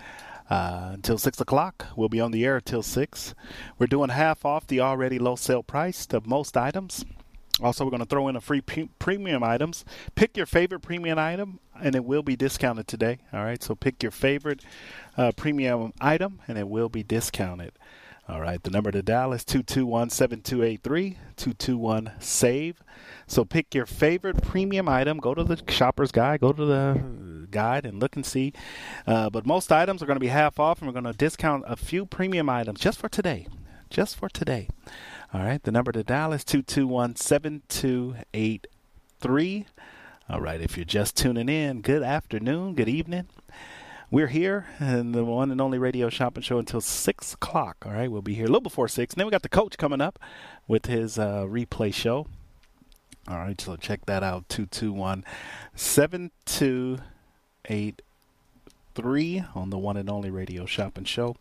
uh, until six o'clock. We'll be on the air until six. We're doing half off the already low sale price of most items. Also, we're going to throw in a free pre- premium items. Pick your favorite premium item, and it will be discounted today. All right, so pick your favorite uh, premium item, and it will be discounted. All right, the number to dial is 221 7283 221 SAVE. So pick your favorite premium item. Go to the shopper's guide, go to the guide, and look and see. Uh, but most items are going to be half off, and we're going to discount a few premium items just for today. Just for today. All right, the number to dial is 221 7283. All right, if you're just tuning in, good afternoon, good evening. We're here in the one and only radio shopping show until six o'clock. All right, we'll be here a little before six. And then we got the coach coming up with his uh, replay show. All right, so check that out 221 7283 on the one and only radio shopping show.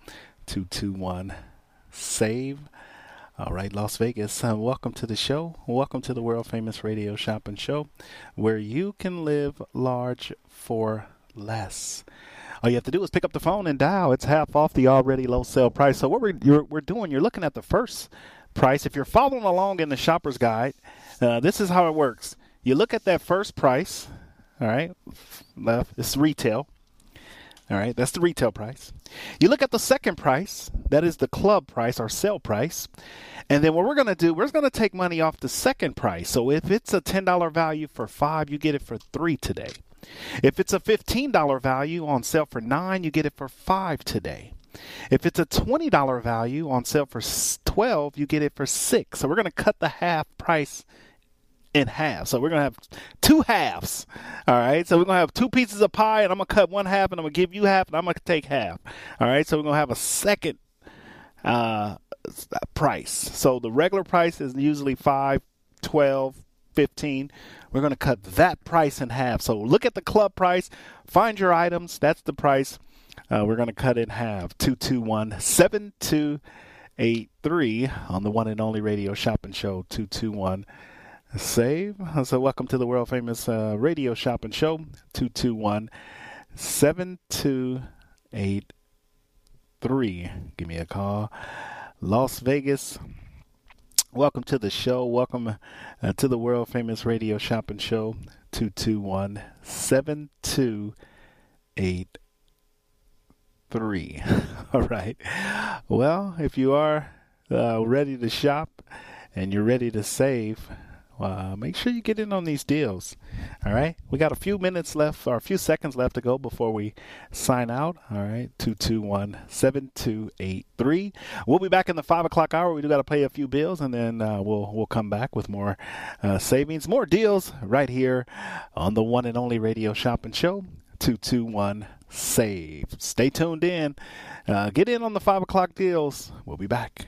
221 SAVE. All right, Las Vegas, uh, welcome to the show. Welcome to the world famous radio shopping show where you can live large for less. All you have to do is pick up the phone and dial. It's half off the already low sale price. So what we're we're doing, you're looking at the first price. If you're following along in the shopper's guide, uh, this is how it works. You look at that first price. All right, left. It's retail. All right, that's the retail price. You look at the second price, that is the club price or sale price. And then what we're going to do, we're going to take money off the second price. So if it's a $10 value for 5, you get it for 3 today. If it's a $15 value on sale for 9, you get it for 5 today. If it's a $20 value on sale for 12, you get it for 6. So we're going to cut the half price in half. So we're going to have two halves. All right. So we're going to have two pieces of pie, and I'm going to cut one half, and I'm going to give you half, and I'm going to take half. All right. So we're going to have a second uh, price. So the regular price is usually 5, 12, 15. We're going to cut that price in half. So look at the club price, find your items. That's the price. Uh, we're going to cut in half. 221 7283 on the one and only radio shopping show. 221 Save. So, welcome to the world famous uh, radio shopping show. 221 7283. Give me a call. Las Vegas. Welcome to the show. Welcome uh, to the world famous radio shopping show. 221 7283. All right. Well, if you are uh, ready to shop and you're ready to save, uh, make sure you get in on these deals. All right. We got a few minutes left or a few seconds left to go before we sign out. All right. 221 7283. We'll be back in the five o'clock hour. We do got to pay a few bills and then uh, we'll, we'll come back with more uh, savings, more deals right here on the one and only radio shopping show. 221 Save. Stay tuned in. Uh, get in on the five o'clock deals. We'll be back.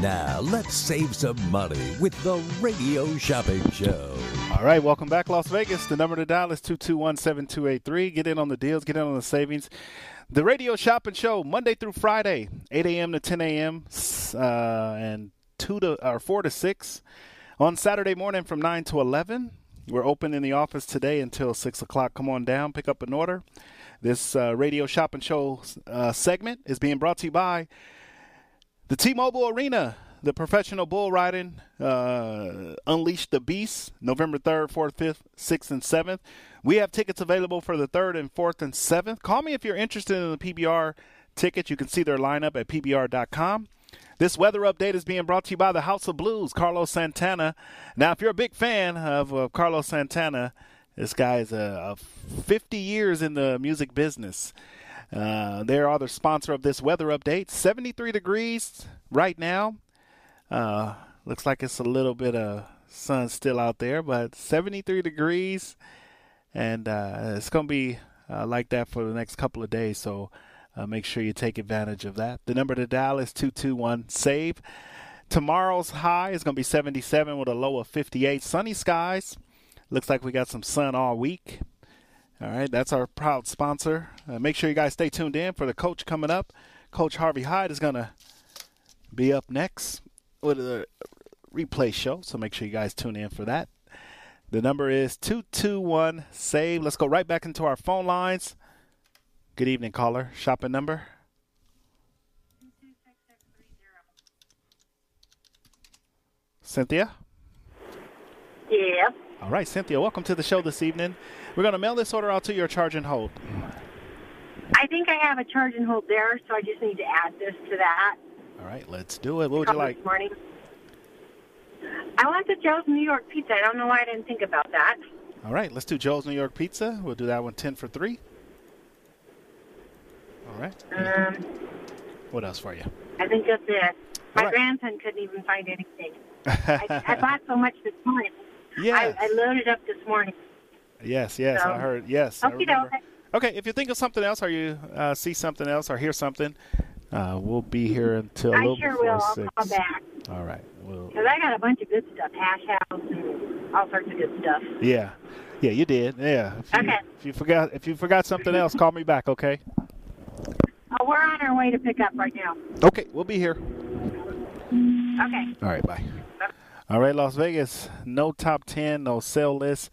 Now, let's save some money with the Radio Shopping Show. All right, welcome back, Las Vegas. The number to dial is 221 7283. Get in on the deals, get in on the savings. The Radio Shopping Show, Monday through Friday, 8 a.m. to 10 a.m., uh, and 2 to, or 4 to 6. On Saturday morning from 9 to 11, we're open in the office today until 6 o'clock. Come on down, pick up an order. This uh, radio shopping show uh, segment is being brought to you by the T Mobile Arena, the professional bull riding, uh, Unleash the Beast, November 3rd, 4th, 5th, 6th, and 7th. We have tickets available for the 3rd and 4th and 7th. Call me if you're interested in the PBR tickets. You can see their lineup at PBR.com. This weather update is being brought to you by the House of Blues, Carlos Santana. Now, if you're a big fan of Carlos Santana, this guy is uh, 50 years in the music business. Uh, they are the sponsor of this weather update. 73 degrees right now. Uh, looks like it's a little bit of sun still out there, but 73 degrees, and uh, it's going to be uh, like that for the next couple of days. So uh, make sure you take advantage of that. The number to dial is 221 SAVE. Tomorrow's high is going to be 77 with a low of 58. Sunny skies. Looks like we got some sun all week. All right, that's our proud sponsor. Uh, make sure you guys stay tuned in for the coach coming up. Coach Harvey Hyde is going to be up next with a replay show, so make sure you guys tune in for that. The number is 221 SAVE. Let's go right back into our phone lines. Good evening, caller. Shopping number? Cynthia? Yeah. All right, Cynthia, welcome to the show this evening. We're going to mail this order out to your charge and hold. I think I have a charge and hold there, so I just need to add this to that. All right, let's do it. What would you like? This morning. I want the Joe's New York Pizza. I don't know why I didn't think about that. All right, let's do Joe's New York Pizza. We'll do that one 10 for 3. All right. Um, what else for you? I think that's it. My right. grandson couldn't even find anything. I, I bought so much this morning. Yeah. I, I loaded up this morning. Yes, yes, So- I heard. Yes, I Okay, remember. Okay, if you think of something else or you uh, see something else or hear something, uh, we'll be here until a little sure before will. I'll 6. call back. All right. Well, Because I got a bunch of good stuff. Hash house and all sorts of good stuff. yeah. Yeah, you did. Yeah. If you, Okay. If you forgot if you forgot something else, call me back, okay? Oh, we're on our way to pick up right now. Okay, we'll be here. Okay. All right, bye. All right, Las Vegas. No top 10, no sale list.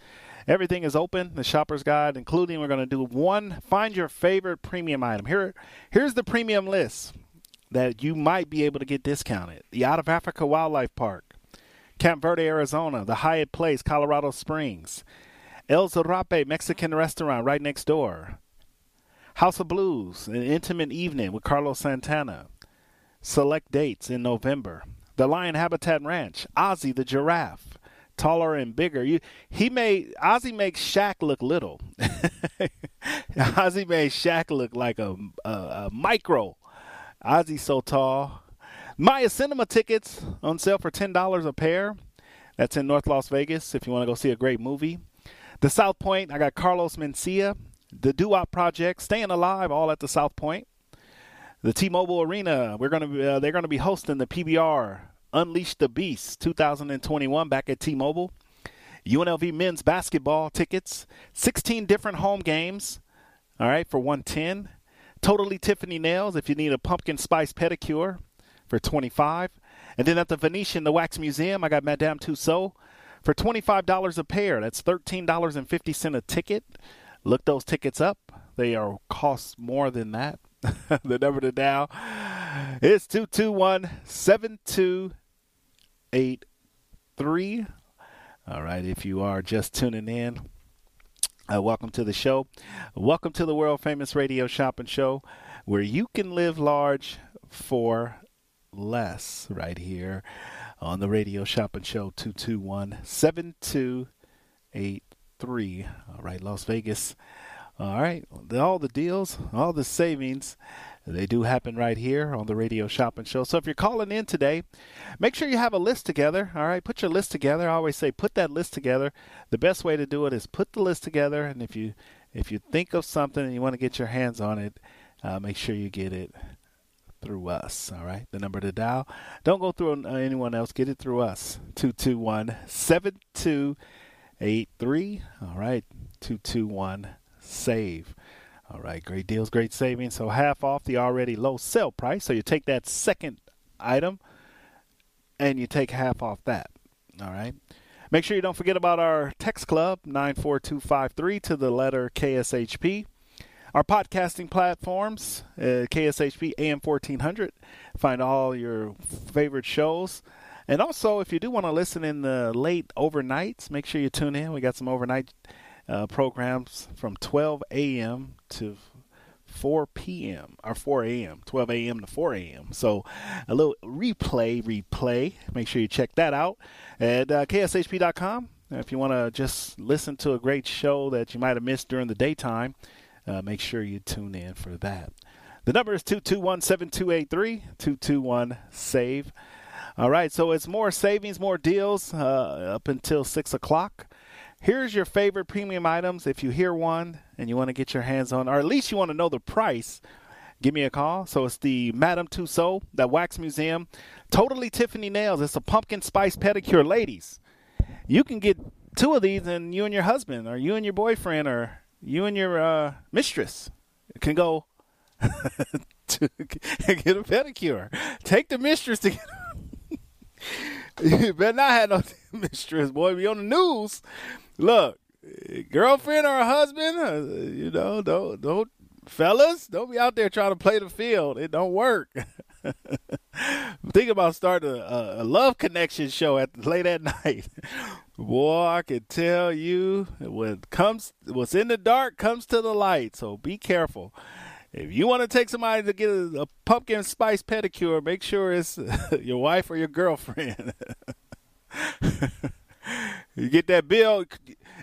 Everything is open. The shopper's guide, including we're going to do one find your favorite premium item. Here, here's the premium list that you might be able to get discounted. The Out of Africa Wildlife Park, Camp Verde, Arizona, the Hyatt Place, Colorado Springs, El Zarape Mexican restaurant right next door, House of Blues, an intimate evening with Carlos Santana, select dates in November. The Lion Habitat Ranch, Ozzy the giraffe, taller and bigger. You, he made Ozzy makes Shaq look little. Ozzy made Shaq look like a, a, a micro. Ozzy's so tall. Maya Cinema tickets on sale for ten dollars a pair. That's in North Las Vegas if you want to go see a great movie. The South Point, I got Carlos Mencia, the Doo-Wop Project, Staying Alive, all at the South Point. The T-Mobile Arena, we're gonna be, uh, they're gonna be hosting the PBR Unleash the Beast 2021 back at T-Mobile. UNLV men's basketball tickets, 16 different home games. All right, for 110. Totally Tiffany nails if you need a pumpkin spice pedicure for 25. And then at the Venetian, the Wax Museum, I got Madame Tussauds for $25 a pair. That's $13.50 a ticket. Look those tickets up. They are cost more than that. the number to dial is 221 7283. All right, if you are just tuning in, Uh, welcome to the show. Welcome to the world famous radio shopping show where you can live large for less right here on the radio shopping show 221 7283. All right, Las Vegas. All right, all the deals, all the savings, they do happen right here on the radio shopping show. So if you're calling in today, make sure you have a list together. All right, put your list together. I always say put that list together. The best way to do it is put the list together, and if you if you think of something and you want to get your hands on it, uh, make sure you get it through us. All right, the number to dial. Don't go through anyone else. Get it through us. Two two one seven two eight three. All right, two two one save. All right, great deals, great savings. So half off the already low sell price. So you take that second item and you take half off that. All right. Make sure you don't forget about our text club 94253 to the letter KSHP. Our podcasting platforms, uh, KSHP AM 1400. Find all your favorite shows. And also, if you do want to listen in the late overnights, make sure you tune in. We got some overnight uh, programs from 12 a.m. to 4 p.m. or 4 a.m. 12 a.m. to 4 a.m. So a little replay, replay. Make sure you check that out at uh, kshp.com. If you want to just listen to a great show that you might have missed during the daytime, uh, make sure you tune in for that. The number is 221 7283 221 SAVE. All right, so it's more savings, more deals uh, up until 6 o'clock. Here's your favorite premium items. If you hear one and you want to get your hands on, or at least you want to know the price, give me a call. So it's the Madame Tussauds, that wax museum. Totally Tiffany nails. It's a pumpkin spice pedicure. Ladies, you can get two of these and you and your husband, or you and your boyfriend, or you and your uh, mistress can go to get a pedicure. Take the mistress to get you better not have no mistress, boy. Be on the news look, girlfriend or husband, uh, you know, don't don't fellas, don't be out there trying to play the field. It don't work. Think about starting a, a, love connection show at late at night. Boy, I can tell you what comes what's in the dark comes to the light. So be careful. If you want to take somebody to get a, a pumpkin spice pedicure, make sure it's your wife or your girlfriend. You get that bill.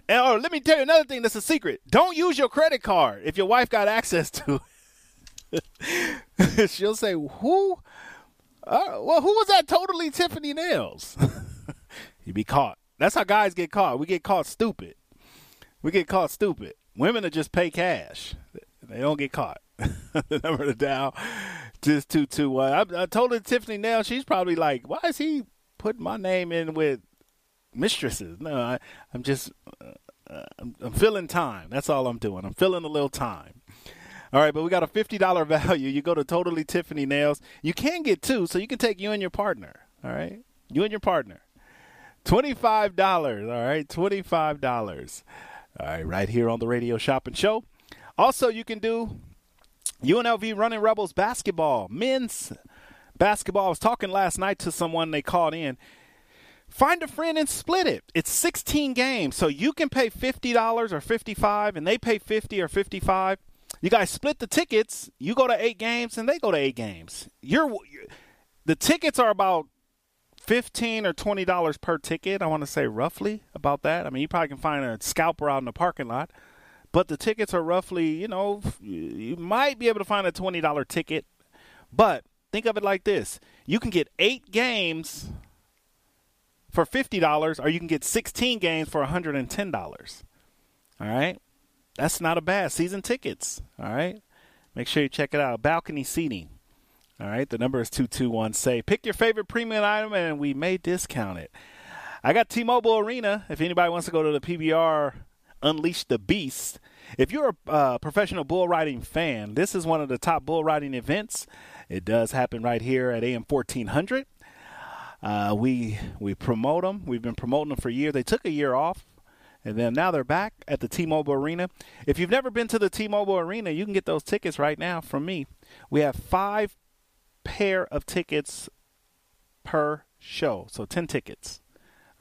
And oh, let me tell you another thing that's a secret. Don't use your credit card if your wife got access to it. She'll say, Who? Uh, well, who was that totally Tiffany Nails? you be caught. That's how guys get caught. We get caught stupid. We get caught stupid. Women are just pay cash. They don't get caught. the number to dial just two two one. I, I told her Tiffany Nails. She's probably like, why is he putting my name in with mistresses. No, I, am just uh, uh, I'm, I'm filling time. That's all I'm doing. I'm filling a little time. All right, but we got a fifty dollar value. You go to Totally Tiffany Nails. You can get two, so you can take you and your partner. All right, you and your partner. Twenty five dollars. All right, twenty five dollars. All right, right here on the Radio Shopping Show. Also, you can do UNLV Running Rebels basketball, men's basketball. I was talking last night to someone they called in. Find a friend and split it. It's 16 games, so you can pay $50 or 55 and they pay 50 or 55. You guys split the tickets. You go to 8 games and they go to 8 games. You're, you're the tickets are about 15 or 20 dollars per ticket. I want to say roughly about that. I mean, you probably can find a scalper out in the parking lot, but the tickets are roughly, you know, you might be able to find a $20 ticket. But think of it like this. You can get 8 games for $50 or you can get 16 games for $110. All right? That's not a bad season tickets. All right? Make sure you check it out. Balcony seating. All right? The number is 221 say. Pick your favorite premium item and we may discount it. I got T-Mobile Arena if anybody wants to go to the PBR Unleash the Beast. If you're a uh, professional bull riding fan, this is one of the top bull riding events. It does happen right here at AM 1400. Uh, we we promote them. We've been promoting them for years. They took a year off, and then now they're back at the T-Mobile Arena. If you've never been to the T-Mobile Arena, you can get those tickets right now from me. We have five pair of tickets per show, so ten tickets.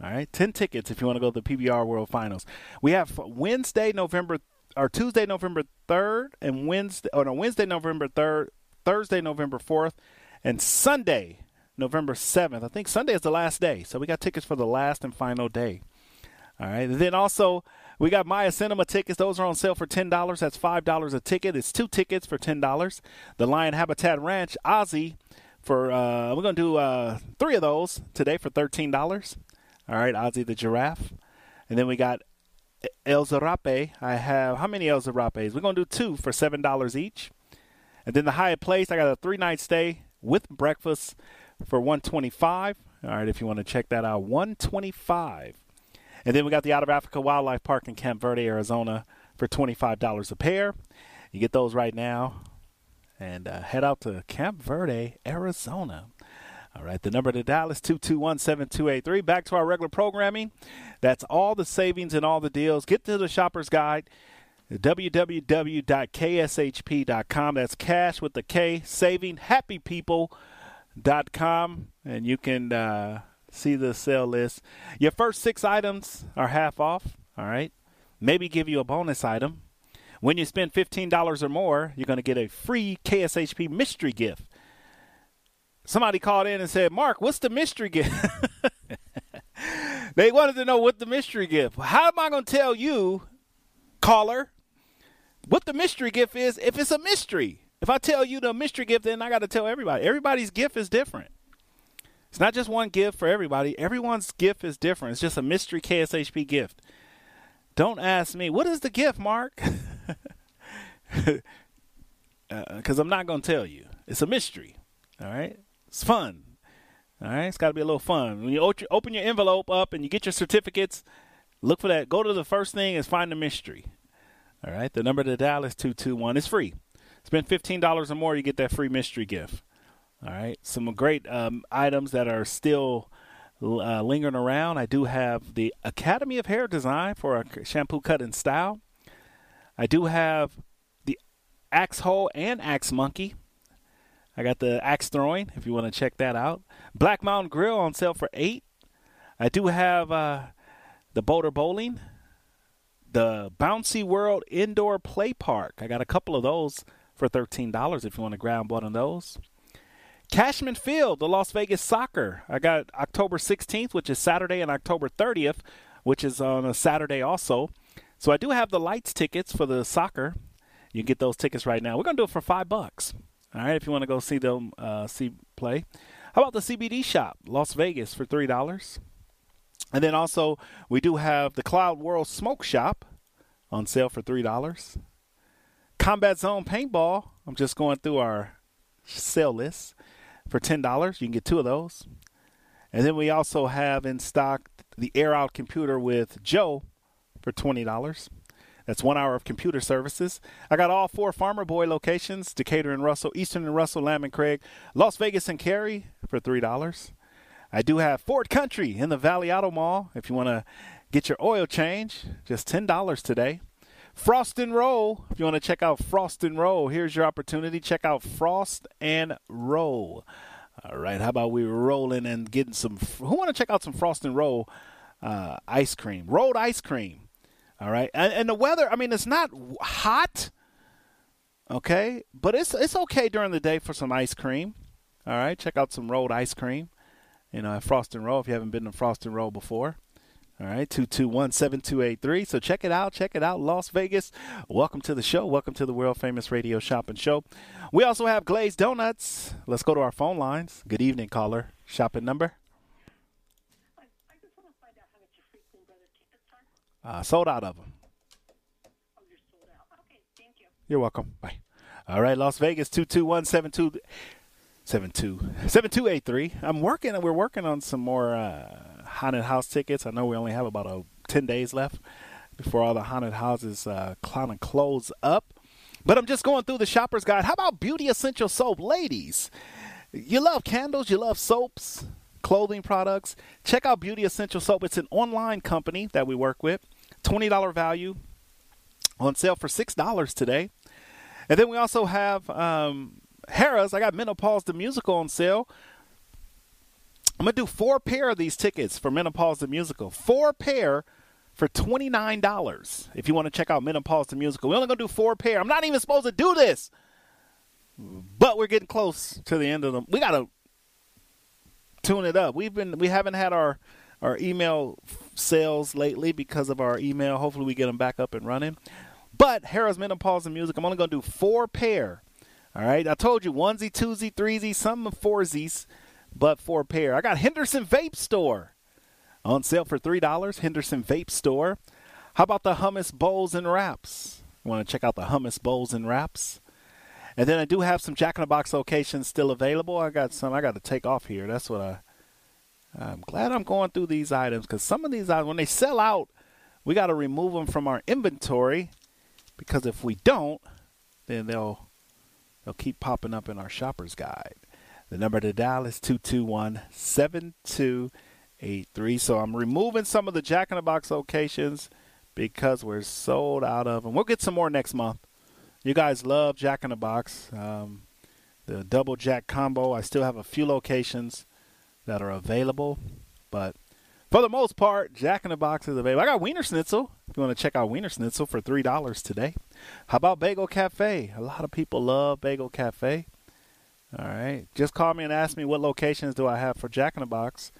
All right, 10 tickets if you want to go to the PBR World Finals. We have Wednesday, November or Tuesday, November 3rd, and Wednesday, or no, Wednesday, November 3rd, Thursday, November 4th, and Sunday, November 7th. I think Sunday is the last day, so we got tickets for the last and final day. All right, and then also we got Maya Cinema tickets. Those are on sale for ten dollars. That's five dollars a ticket. It's two tickets for ten dollars. The Lion Habitat Ranch Ozzy for uh, we're gonna do uh, three of those today for thirteen dollars. All right, Ozzy the giraffe, and then we got El Zarape. I have how many El Zarapes? We're gonna do two for seven dollars each. And then the Hyatt Place, I got a three night stay with breakfast for one twenty five. All right, if you want to check that out, one twenty five. And then we got the Out of Africa Wildlife Park in Camp Verde, Arizona for twenty five dollars a pair. You get those right now, and uh, head out to Camp Verde, Arizona. All right, the number to dial is 221 7283. Back to our regular programming. That's all the savings and all the deals. Get to the shopper's guide www.kshp.com. That's cash with the K, saving happy people.com. And you can uh, see the sale list. Your first six items are half off. All right. Maybe give you a bonus item. When you spend $15 or more, you're going to get a free KSHP mystery gift. Somebody called in and said, Mark, what's the mystery gift? they wanted to know what the mystery gift. How am I going to tell you, caller, what the mystery gift is if it's a mystery? If I tell you the mystery gift, then I got to tell everybody. Everybody's gift is different. It's not just one gift for everybody. Everyone's gift is different. It's just a mystery KSHP gift. Don't ask me, what is the gift, Mark? Because uh, I'm not going to tell you. It's a mystery. All right? It's fun. All right? It's got to be a little fun. When you open your envelope up and you get your certificates, look for that. Go to the first thing and find the mystery. All right? The number to dial is 221. It's free. Spend $15 or more, you get that free mystery gift. All right? Some great um, items that are still uh, lingering around. I do have the Academy of Hair Design for a shampoo cut and style. I do have the Axe Hole and Axe Monkey. I got the axe throwing if you want to check that out. Black Mountain Grill on sale for eight. I do have uh, the Boulder Bowling, the Bouncy World Indoor Play Park. I got a couple of those for thirteen dollars if you want to grab one of those. Cashman Field, the Las Vegas Soccer. I got October 16th, which is Saturday, and October 30th, which is on a Saturday also. So I do have the lights tickets for the soccer. You can get those tickets right now. We're gonna do it for five bucks. All right, if you want to go see them uh, see play. How about the CBD shop, Las Vegas, for three dollars? And then also we do have the Cloud World Smoke Shop on sale for three dollars. Combat Zone Paintball. I'm just going through our sale list for ten dollars. You can get two of those. And then we also have in stock the Air Out computer with Joe for twenty dollars. That's one hour of computer services. I got all four Farmer Boy locations Decatur and Russell, Eastern and Russell, Lamb and Craig, Las Vegas and Cary for $3. I do have Ford Country in the Valley Auto Mall if you want to get your oil change, just $10 today. Frost and Roll, if you want to check out Frost and Roll, here's your opportunity. Check out Frost and Roll. All right, how about we rolling and getting some? Who want to check out some Frost and Roll uh, ice cream? Rolled ice cream. All right, and, and the weather. I mean, it's not hot. Okay, but it's it's okay during the day for some ice cream. All right, check out some rolled ice cream. You know, at Frost and Roll if you haven't been to Frost and Roll before. All right, 221 7283. So check it out. Check it out. Las Vegas. Welcome to the show. Welcome to the world famous radio shopping show. We also have Glazed Donuts. Let's go to our phone lines. Good evening, caller. Shopping number? Uh, sold out of them. Oh, you're sold out. Okay, thank you. You're welcome. Bye. All right, Las Vegas, 221 7283. I'm working, we're working on some more uh, haunted house tickets. I know we only have about uh, 10 days left before all the haunted houses uh, kind of close up. But I'm just going through the shopper's guide. How about Beauty Essential Soap? Ladies, you love candles, you love soaps, clothing products. Check out Beauty Essential Soap. It's an online company that we work with. $20 value on sale for $6 today. And then we also have um, Harrah's. I got Menopause the Musical on sale. I'm gonna do four pair of these tickets for Menopause the Musical. Four pair for twenty nine dollars. If you want to check out Menopause the Musical, we're only gonna do four pair. I'm not even supposed to do this, but we're getting close to the end of them. We gotta tune it up. We've been we haven't had our our email sales lately because of our email. Hopefully, we get them back up and running. But Harrah's Menopause and Music, I'm only to do four pair. All right. I told you onesie, twosie, threesie, some foursies, but for a pair. I got Henderson Vape Store on sale for $3. Henderson Vape Store. How about the hummus bowls and wraps? Want to check out the hummus bowls and wraps? And then I do have some Jack in the Box locations still available. I got some I got to take off here. That's what I. I'm glad I'm going through these items because some of these items, when they sell out, we got to remove them from our inventory because if we don't, then they'll they'll keep popping up in our shopper's guide. The number to dial is 221 7283. So I'm removing some of the Jack in the Box locations because we're sold out of them. We'll get some more next month. You guys love Jack in the Box. Um, the double jack combo. I still have a few locations that are available, but for the most part, Jack in the Box is available. I got Wiener Schnitzel. If you want to check out Wiener Schnitzel for three dollars today. How about Bagel Cafe? A lot of people love Bagel Cafe. All right, just call me and ask me what locations do I have for Jack in the Box,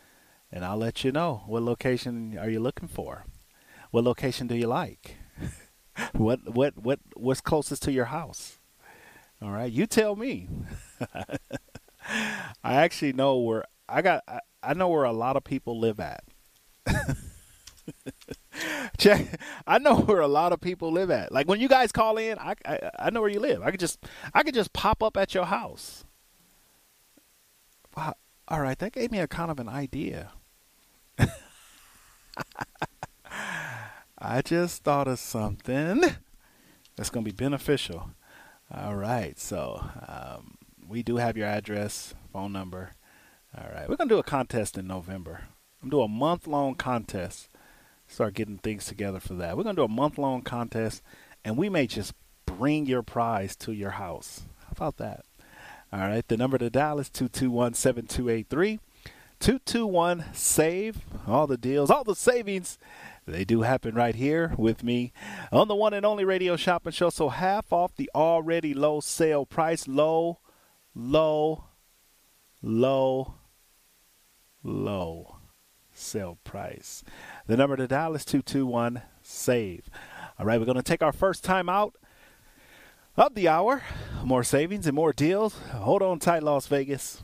and I'll let you know what location are you looking for. What location do you like? what what what what's closest to your house? All right, you tell me. I actually know where I got. I, I know where a lot of people live at. Check. I know where a lot of people live at. Like when you guys call in, I, I I know where you live. I could just I could just pop up at your house. All right, that gave me a kind of an idea. I just thought of something that's going to be beneficial. All right, so um, we do have your address, phone number. All right, we're going to do a contest in November. I'm doing a month long contest. Start getting things together for that. We're going to do a month long contest, and we may just bring your prize to your house. How about that? All right, the number to dial is 221 7283. 221 SAVE. All the deals, all the savings they do happen right here with me on the one and only radio shopping show. So half off the already low sale price. Low, low, low, low sale price. The number to dial is 221 SAVE. All right, we're going to take our first time out of the hour. More savings and more deals. Hold on tight, Las Vegas.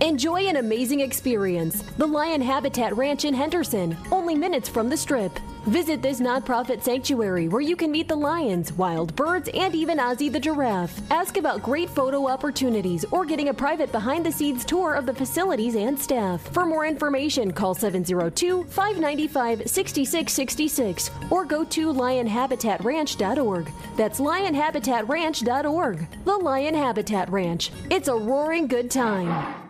Enjoy an amazing experience. The Lion Habitat Ranch in Henderson, only minutes from the strip. Visit this nonprofit sanctuary where you can meet the lions, wild birds, and even Ozzy the giraffe. Ask about great photo opportunities or getting a private behind the scenes tour of the facilities and staff. For more information, call 702 595 6666 or go to lionhabitatranch.org. That's lionhabitatranch.org. The Lion Habitat Ranch. It's a roaring good time.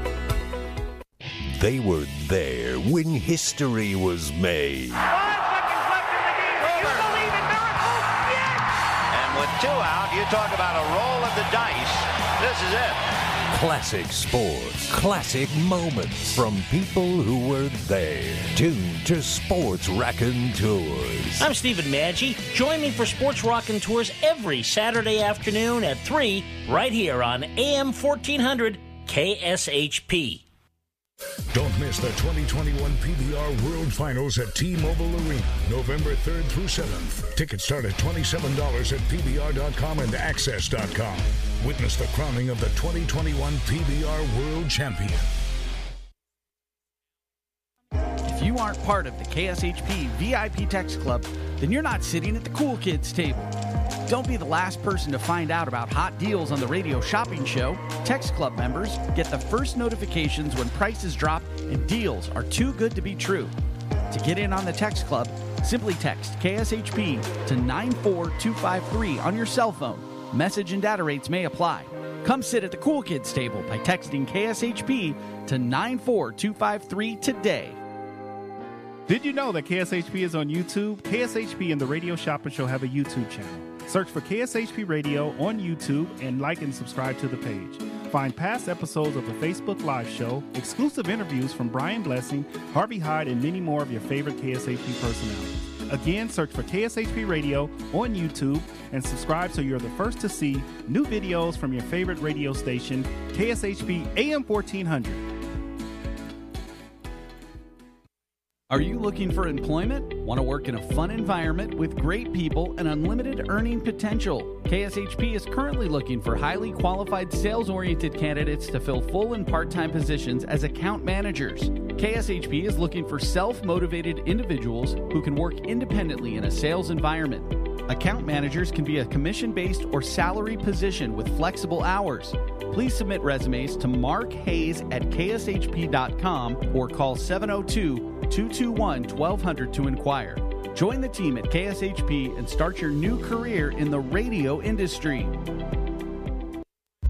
They were there when history was made. You believe it or not. And with two out, you talk about a roll of the dice. This is it. Classic sports, classic moments from people who were there. Tune to Sports Rockin' Tours. I'm Stephen Maggi. Join me for Sports Rockin' Tours every Saturday afternoon at 3 right here on AM 1400 KSHP. Don't miss the 2021 PBR World Finals at T-Mobile Arena, November 3rd through 7th. Tickets start at $27 at PBR.com and AXS.com. Witness the crowning of the 2021 PBR World Champion. If you aren't part of the KSHP VIP Text Club, then you're not sitting at the cool kids table. Don't be the last person to find out about hot deals on the radio shopping show. Text Club members get the first notifications when prices drop and deals are too good to be true. To get in on the Text Club, simply text KSHP to 94253 on your cell phone. Message and data rates may apply. Come sit at the cool kids table by texting KSHP to 94253 today. Did you know that KSHP is on YouTube? KSHP and the Radio Shopping Show have a YouTube channel. Search for KSHP Radio on YouTube and like and subscribe to the page. Find past episodes of the Facebook Live show, exclusive interviews from Brian Blessing, Harvey Hyde, and many more of your favorite KSHP personalities. Again, search for KSHP Radio on YouTube and subscribe so you're the first to see new videos from your favorite radio station, KSHP AM 1400. Are you looking for employment? Want to work in a fun environment with great people and unlimited earning potential? KSHP is currently looking for highly qualified sales oriented candidates to fill full and part time positions as account managers. KSHP is looking for self motivated individuals who can work independently in a sales environment. Account managers can be a commission based or salary position with flexible hours. Please submit resumes to Mark Hayes at kshp.com or call 702 221 1200 to inquire. Join the team at KSHP and start your new career in the radio industry.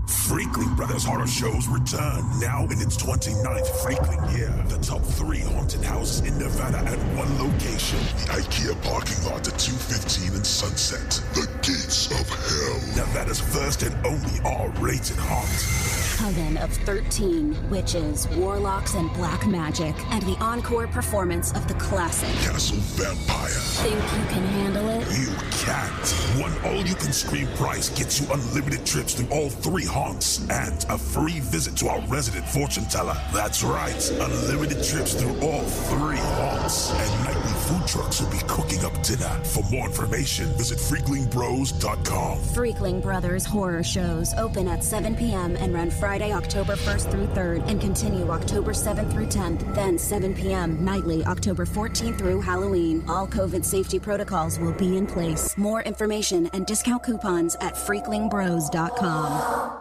Freakling Brothers Horror Shows return now in its 29th Freakling year. The top three haunted houses in Nevada at one location. The IKEA parking lot at 215 and Sunset. The Gates of Hell. Nevada's first and only R-rated haunt. Coven of 13 witches, warlocks, and black magic, and the encore performance of the classic. Castle Vampire. Think you can handle it? You can't. One all-you-can-scream price gets you unlimited trips to all three haunts and a free visit to our resident fortune teller. That's right, unlimited trips through all three haunts. And nightly food trucks will be cooking up dinner. For more information, visit freaklingbros.com. Freakling Brothers horror shows open at 7 p.m. and run Friday, October 1st through 3rd, and continue October 7th through 10th, then 7 p.m. nightly, October 14th through Halloween. All COVID safety protocols will be in place. More information and discount coupons at freaklingbros.com.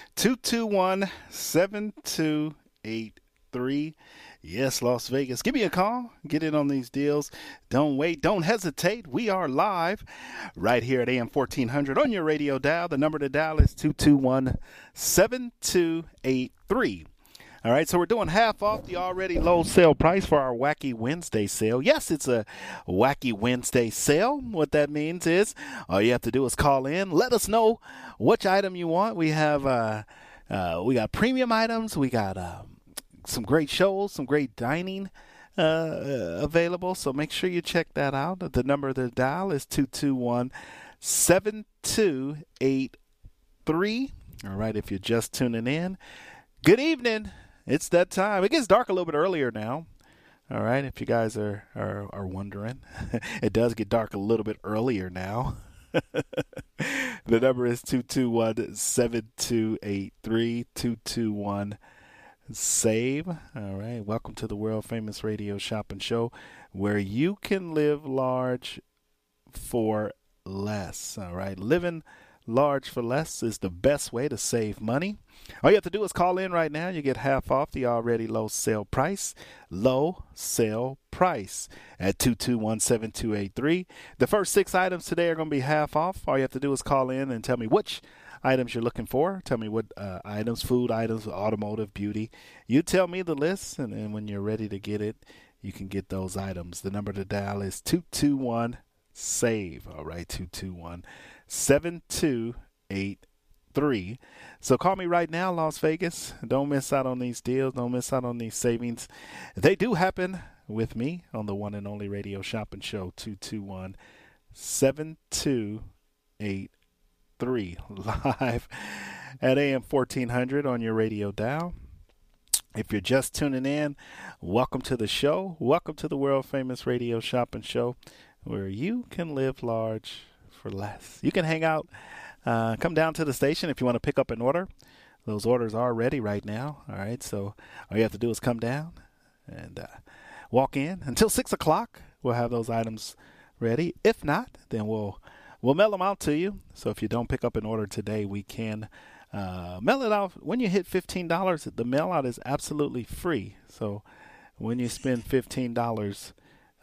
221 7283. three. Yes, Las Vegas. Give me a call. Get in on these deals. Don't wait. Don't hesitate. We are live right here at AM 1400 on your radio dial. The number to dial is 221 7283. All right, so we're doing half off the already low sale price for our Wacky Wednesday sale. Yes, it's a Wacky Wednesday sale. What that means is all you have to do is call in, let us know which item you want. We have uh, uh, we got premium items, we got uh, some great shows, some great dining uh, uh, available. So make sure you check that out. The number of the dial is 221 7283. All right, if you're just tuning in, good evening. It's that time. It gets dark a little bit earlier now. All right, if you guys are are, are wondering, it does get dark a little bit earlier now. the number is 221 7283 221 save. All right, welcome to the world famous radio shopping show where you can live large for less. All right, living large for less is the best way to save money. All you have to do is call in right now. You get half off the already low sale price. Low sale price at 2217283. The first six items today are going to be half off. All you have to do is call in and tell me which items you're looking for. Tell me what uh, items, food items, automotive, beauty. You tell me the list, and then when you're ready to get it, you can get those items. The number to dial is 221 SAVE. All right, 221 7283. So call me right now, Las Vegas. Don't miss out on these deals. Don't miss out on these savings. They do happen with me on the one and only radio shopping show 221 7283 live at AM 1400 on your radio dial. If you're just tuning in, welcome to the show. Welcome to the world famous radio shopping show where you can live large for less. You can hang out, uh, come down to the station if you want to pick up an order. Those orders are ready right now. All right, so all you have to do is come down and uh, walk in until six o'clock. We'll have those items ready. If not, then we'll we'll mail them out to you. So if you don't pick up an order today, we can uh, mail it out. When you hit fifteen dollars, the mail out is absolutely free. So when you spend fifteen dollars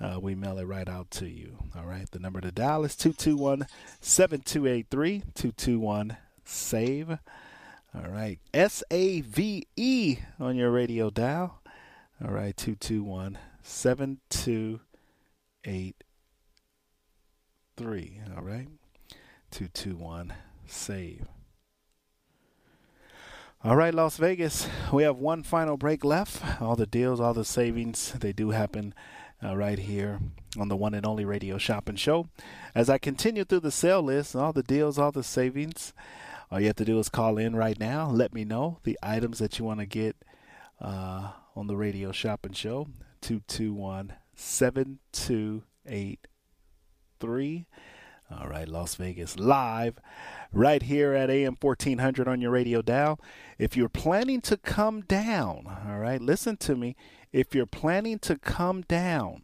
uh, we mail it right out to you. All right. The number to dial is 221 7283 221 SAVE. All right. S A V E on your radio dial. All right. 221 7283. All right. 221 SAVE. All right, Las Vegas. We have one final break left. All the deals, all the savings, they do happen uh, right here on the one and only radio shopping show. As I continue through the sale list, all the deals, all the savings, all you have to do is call in right now. Let me know the items that you want to get uh, on the radio shopping show. 221 7283. All right, Las Vegas live right here at AM 1400 on your radio dial. If you're planning to come down, all right, listen to me if you're planning to come down,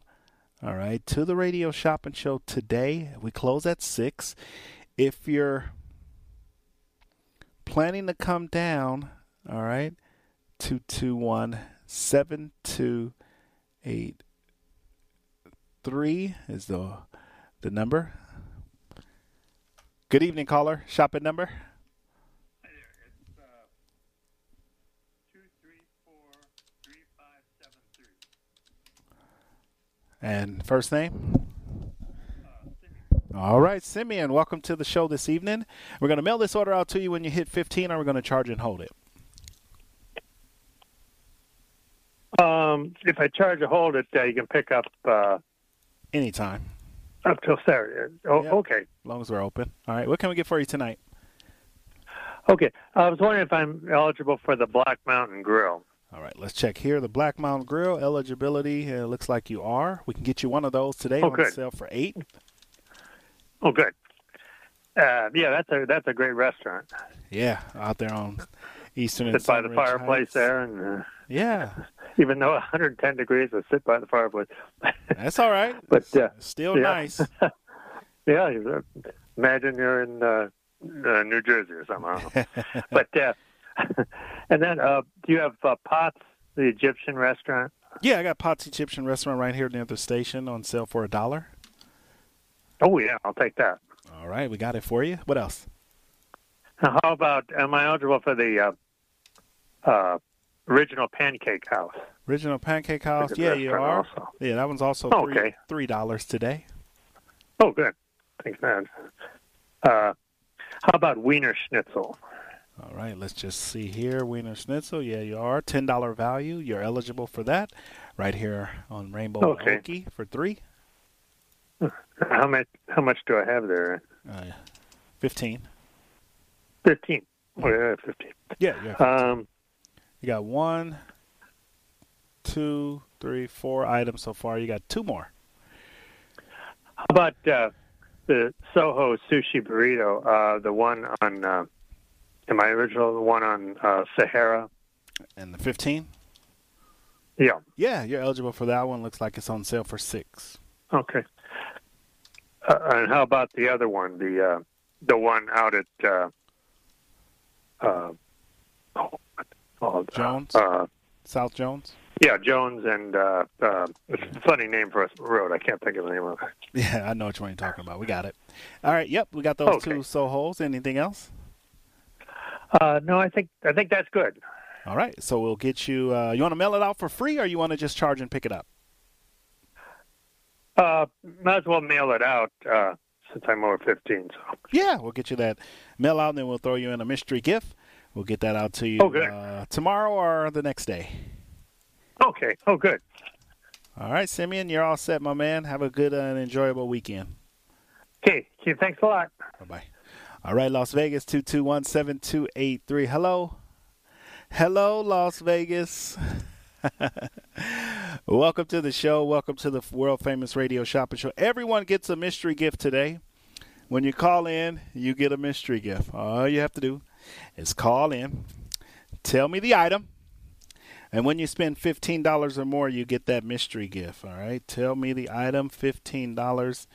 all right, to the radio shopping show today, we close at 6. If you're planning to come down, all right, 221 7283 is the the number. Good evening, caller. Shopping number. And first name? All right, Simeon, welcome to the show this evening. We're going to mail this order out to you when you hit 15, or we're going to charge and hold it. Um, if I charge a hold it, uh, you can pick up uh, anytime up till Saturday. Oh, yeah. okay. As long as we're open. All right. What can we get for you tonight? Okay. I was wondering if I'm eligible for the Black Mountain Grill. All right, let's check here. The Black Mountain Grill eligibility uh, looks like you are. We can get you one of those today oh, on good. sale for eight. Oh, good. Uh, yeah, that's a that's a great restaurant. Yeah, out there on Eastern sit by the fireplace Heights. there, and uh, yeah, even though 110 degrees, I sit by the fireplace. That's all right. but uh, still yeah. nice. yeah, imagine you're in uh, uh, New Jersey or something. I don't know. but uh, and then, uh, do you have uh, pots the Egyptian restaurant? Yeah, I got Pot's Egyptian restaurant right here near the station on sale for a dollar. Oh yeah, I'll take that. All right, we got it for you. What else? How about am I eligible for the uh, uh, original Pancake House? Original Pancake House. Yeah, you are. also. Yeah, that one's also Oh, three okay. three dollars today. Oh, good. Thanks, man. Uh, how about Wiener Schnitzel? All right, let's just see here. Wiener Schnitzel. Yeah, you are. Ten dollar value. You're eligible for that. Right here on Rainbow Okay. Okie for three. How much? How much do I have there? Uh, Fifteen. Fifteen. Oh yeah, fifteen. Yeah, yeah. Um, You got one, two, three, four items so far. You got two more. how about uh, the Soho Sushi Burrito? Uh, the one on. Am I original? The one on uh, Sahara. And the fifteen. Yeah. Yeah, you're eligible for that one. Looks like it's on sale for six. Okay. Uh, and how about the other one? The uh, the one out at uh, uh, oh, called? Jones? Uh, South Jones. yeah, Jones and uh, uh, it's a funny name for a road. I can't think of the name of it. Yeah, I know which one you're talking about. We got it. All right. Yep, we got those Okay. two Sohos. Anything else? Uh, no, I think I think that's good. All right. So we'll get you. Uh, you want to mail it out for free, or you want to just charge and pick it up? Uh, might as well mail it out uh, since I'm over 15. So Yeah, we'll get you that mail out, and then we'll throw you in a mystery gift. We'll get that out to you good. uh, tomorrow or the next day. okay. Oh, good. All right, Simeon, you're all set, my man. Have a good uh, and enjoyable weekend. Okay. Okay, Thanks a lot. Bye bye. All right, Las Vegas two two one seven two eight three. Hello, hello, Las Vegas. Welcome to the show. Welcome to the world famous radio shopping show. Everyone gets a mystery gift today. When you call in, you get a mystery gift. All you have to do is call in, tell me the item, and when you spend fifteen dollars or more, you get that mystery gift. All right, tell me the item, fifteen dollars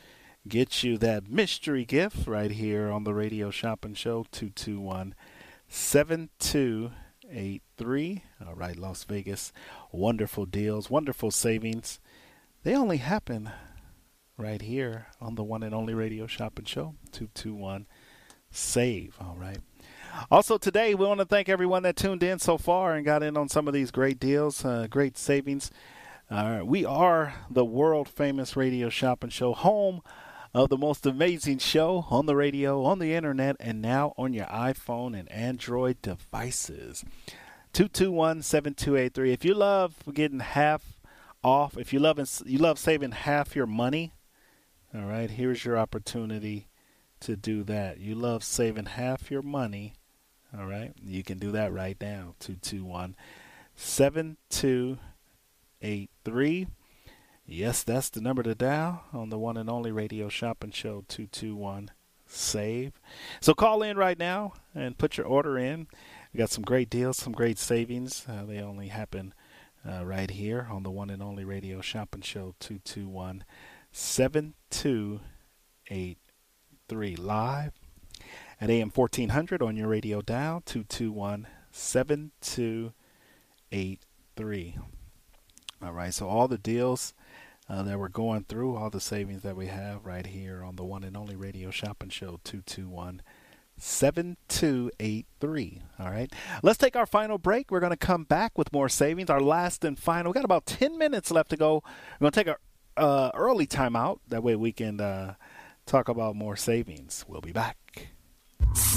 get you that mystery gift right here on the radio shopping show 221 7283 all right las vegas wonderful deals wonderful savings. They only happen right here on the one and only radio shopping show 221 save. All right. Also today we want to thank everyone that tuned in so far and got in on some of these great deals uh, great savings. Uh, we are the world famous radio shopping show home of the most amazing show on the radio, on the internet, and now on your iPhone and Android devices. 221-7283. If you love getting half off, if you love you love saving half your money, all right, here's your opportunity to do that. You love saving half your money, all right? You can do that right now. 221 7283. Yes, that's the number to dial on the one and only radio shopping show 221 save. So call in right now and put your order in. We got some great deals, some great savings. Uh, they only happen uh, right here on the one and only radio shopping show 221 7283 live at AM 1400 on your radio dial 221 7283. All right, so all the deals uh, that we're going through, all the savings that we have right here on the one and only radio shopping show 221 7283. All right, let's take our final break. We're going to come back with more savings, our last and final. we got about 10 minutes left to go. We're going to take our uh, early timeout. That way we can uh, talk about more savings. We'll be back.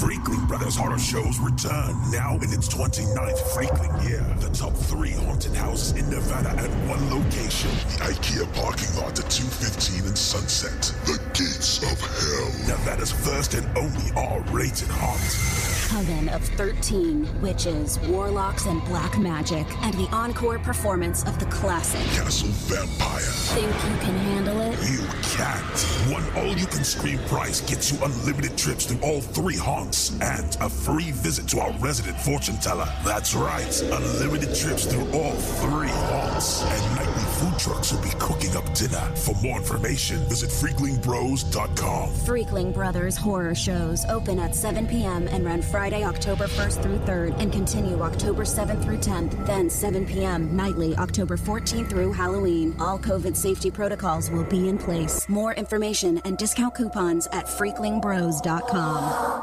Freakling Brothers Horror Shows return now in its 29th Freakling year. The top three haunted houses in Nevada at one location. The IKEA parking lot at 215 and Sunset. The Gates of Hell. Nevada's first and only R-rated haunt. Coven of 13 witches, warlocks, and black magic, and the encore performance of the classic. Castle Vampire. Think you can handle it? You can't. One all-you-can-scream price gets you unlimited trips to all three haunts and a free visit to our resident fortune teller. That's right, unlimited trips through all three haunts. And nightly food trucks will be cooking up dinner. For more information, visit freaklingbros.com. Freakling Brothers horror shows open at 7 p.m. and run Friday, October 1st through 3rd and continue October 7th through 10th, then 7 p.m. nightly, October 14th through Halloween. All COVID safety protocols will be in place. More information and discount coupons at freaklingbros.com.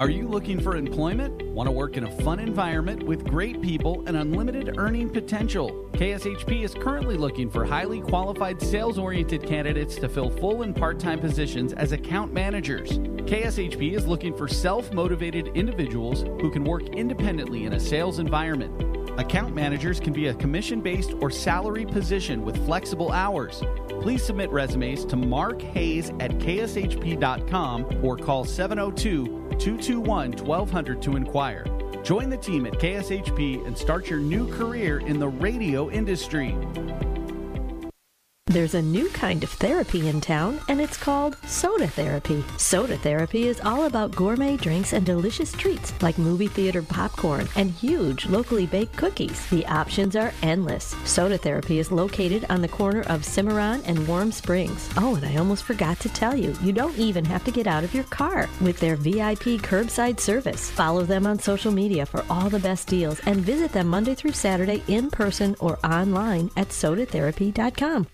Are you looking for employment? Want to work in a fun environment with great people and unlimited earning potential? KSHP is currently looking for highly qualified sales oriented candidates to fill full and part time positions as account managers. KSHP is looking for self motivated individuals who can work independently in a sales environment. Account managers can be a commission based or salary position with flexible hours. Please submit resumes to Mark Hayes at kshp.com or call 702 221 1200 to inquire. Join the team at KSHP and start your new career in the radio industry. There's a new kind of therapy in town, and it's called soda therapy. Soda therapy is all about gourmet drinks and delicious treats like movie theater popcorn and huge locally baked cookies. The options are endless. Soda therapy is located on the corner of Cimarron and Warm Springs. Oh, and I almost forgot to tell you, you don't even have to get out of your car with their VIP curbside service. Follow them on social media for all the best deals and visit them Monday through Saturday in person or online at sodatherapy.com.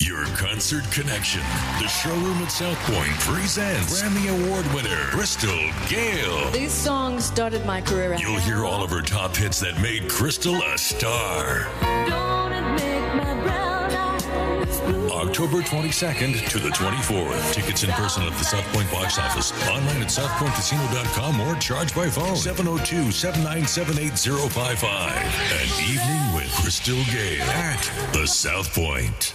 Your Concert Connection, the showroom at South Point presents Grammy Award winner Crystal Gayle. These songs started my career. You'll hear all of her top hits that made Crystal a star. October 22nd to the 24th. Tickets in person at the South Point box office, online at southpointcasino.com or charge by phone 702 797 8055. An evening with Crystal Gayle at the South Point.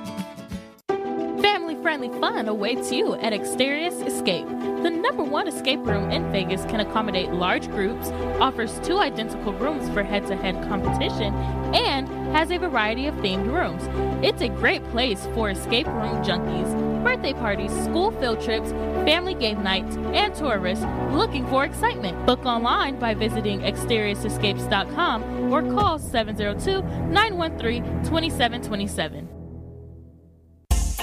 Family fun awaits you at Exterius Escape. The number one escape room in Vegas can accommodate large groups, offers two identical rooms for head to head competition, and has a variety of themed rooms. It's a great place for escape room junkies, birthday parties, school field trips, family game nights, and tourists looking for excitement. Book online by visiting exteriusescapes.com or call 702 913 2727.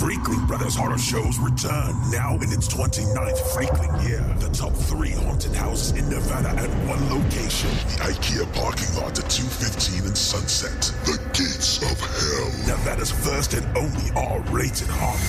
Freakling Brothers Horror Shows return now in its 29th Freakling year. The top three haunted houses in Nevada at one location. The IKEA parking lot at 215 and Sunset. The Gates of Hell. Nevada's first and only R-rated haunt.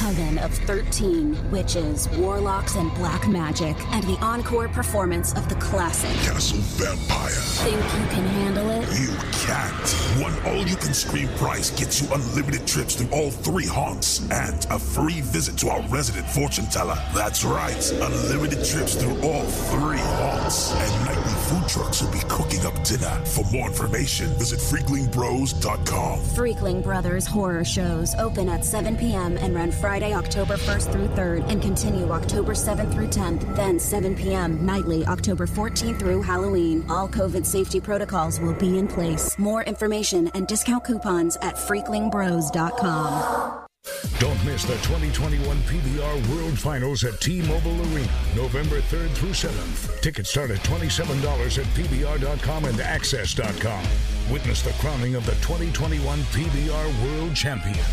Coven of 13 witches, warlocks, and black magic, and the encore performance of the classic Castle Vampire. Think you can handle it? You can't. One all-you-can-scream price gets you unlimited trips to all three haunts and a free visit to our resident fortune teller. That's right, unlimited trips through all three haunts. And nightly food trucks will be cooking up dinner. For more information, visit freaklingbros.com. Freakling Brothers horror shows open at 7 p.m. and run Friday, October 1st through 3rd, and continue October 7th through 10th, then 7 p.m. nightly, October 14th through Halloween. All COVID safety protocols will be in place. More information and discount coupons at freaklingbros.com. Don't miss the 2021 PBR World Finals at T-Mobile Arena, November 3rd through 7th. Tickets start at $27 at PBR.com and AXS.com. Witness the crowning of the 2021 PBR World Champion.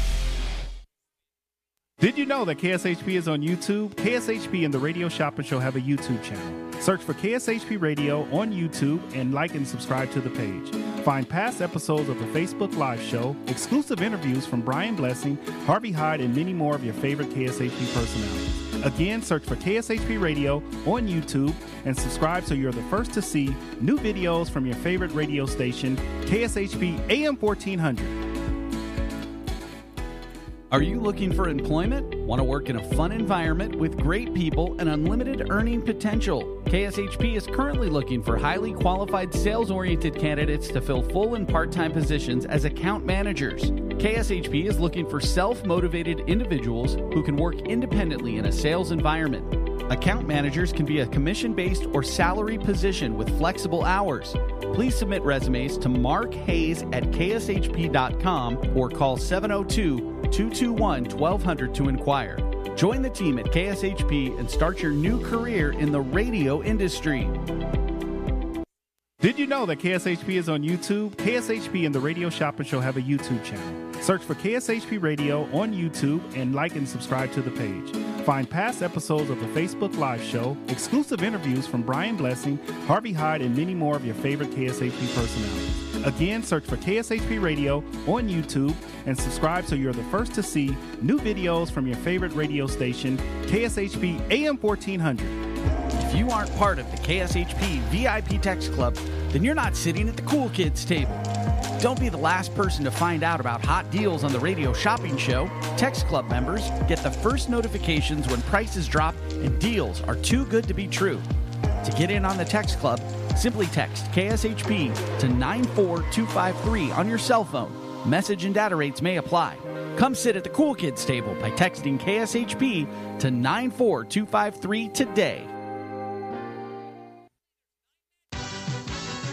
Did you know that KSHP is on YouTube? KSHP and the Radio Shopping Show have a YouTube channel. Search for KSHP Radio on YouTube and like and subscribe to the page. Find past episodes of the Facebook Live show, exclusive interviews from Brian Blessing, Harvey Hyde, and many more of your favorite KSHP personalities. Again, search for KSHP Radio on YouTube and subscribe so you're the first to see new videos from your favorite radio station, KSHP AM 1400. Are you looking for employment? Want to work in a fun environment with great people and unlimited earning potential? KSHP is currently looking for highly qualified sales oriented candidates to fill full and part time positions as account managers. KSHP is looking for self motivated individuals who can work independently in a sales environment. Account managers can be a commission based or salary position with flexible hours. Please submit resumes to Mark Hayes at kshp.com or call 702 221 1200 to inquire. Join the team at KSHP and start your new career in the radio industry. Did you know that KSHP is on YouTube? KSHP and the Radio Shopping Show have a YouTube channel. Search for KSHP Radio on YouTube and like and subscribe to the page. Find past episodes of the Facebook Live show, exclusive interviews from Brian Blessing, Harvey Hyde, and many more of your favorite KSHP personalities. Again, search for KSHP Radio on YouTube and subscribe so you're the first to see new videos from your favorite radio station, KSHP AM 1400. If you aren't part of the KSHP VIP Text Club, then you're not sitting at the cool kids table. Don't be the last person to find out about hot deals on the radio shopping show. Text Club members get the first notifications when prices drop and deals are too good to be true. To get in on the Text Club, simply text KSHP to 94253 on your cell phone. Message and data rates may apply. Come sit at the cool kids table by texting KSHP to 94253 today.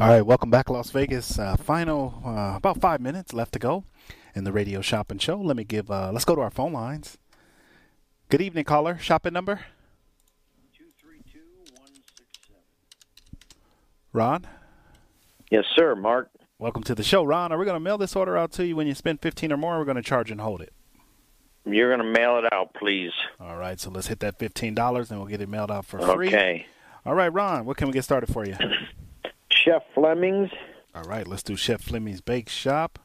All right, welcome back, Las Vegas. Uh, final, uh, about five minutes left to go in the radio shopping show. Let me give. Uh, let's go to our phone lines. Good evening, caller. Shopping number. Two three two one six seven. Ron. Yes, sir, Mark. Welcome to the show, Ron. Are we going to mail this order out to you when you spend fifteen or more? Or we're going to charge and hold it. You're going to mail it out, please. All right, so let's hit that fifteen dollars, and we'll get it mailed out for free. Okay. All right, Ron. What can we get started for you? Chef Flemming's. All right, let's do Chef Flemming's Bake Shop.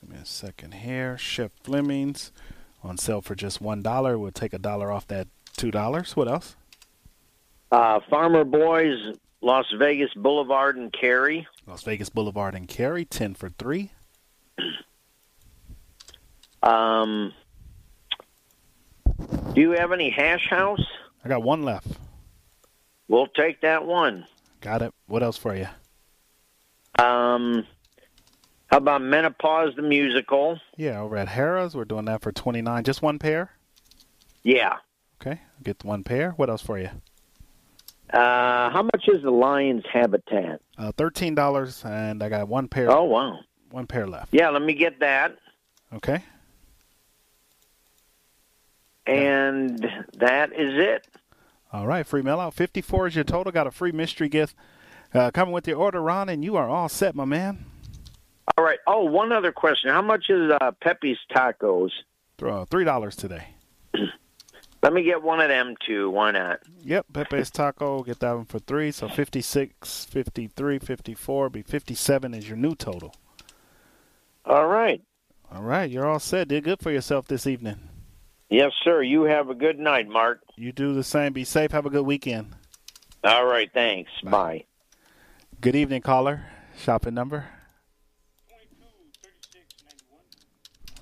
Give me a second here. Chef Flemming's on sale for just one dollar. We'll take a dollar off that two dollars. What else? Uh, Farmer Boys, Las Vegas Boulevard and Carey. Las Vegas Boulevard and Carey, ten for three. Um, do you have any hash house? I got one left. We'll take that one. Got it. What else for you? Um, how about Menopause the musical? Yeah, over at Harrah's, we're doing that for twenty nine. Just one pair. Yeah. Okay, get the one pair. What else for you? Uh, how much is the Lion's Habitat? Uh, Thirteen dollars, and I got one pair. Oh wow. One pair left. Yeah, let me get that. Okay. And that is it. All right, free mail out. 54 is your total. Got a free mystery gift uh, coming with your order, Ron, and you are all set, my man. All right. Oh, one other question. How much is uh, Pepe's Tacos? Uh, $3 today. Let me get one of them too. Why not? Yep, Pepe's Taco. Get that one for three. So 56, 53, 54, be 57 is your new total. All right. All right, you're all set. Did good for yourself this evening. Yes, sir. You have a good night, Mark. You do the same. Be safe. Have a good weekend. All right. Thanks. Bye. Bye. Good evening, caller. Shopping number.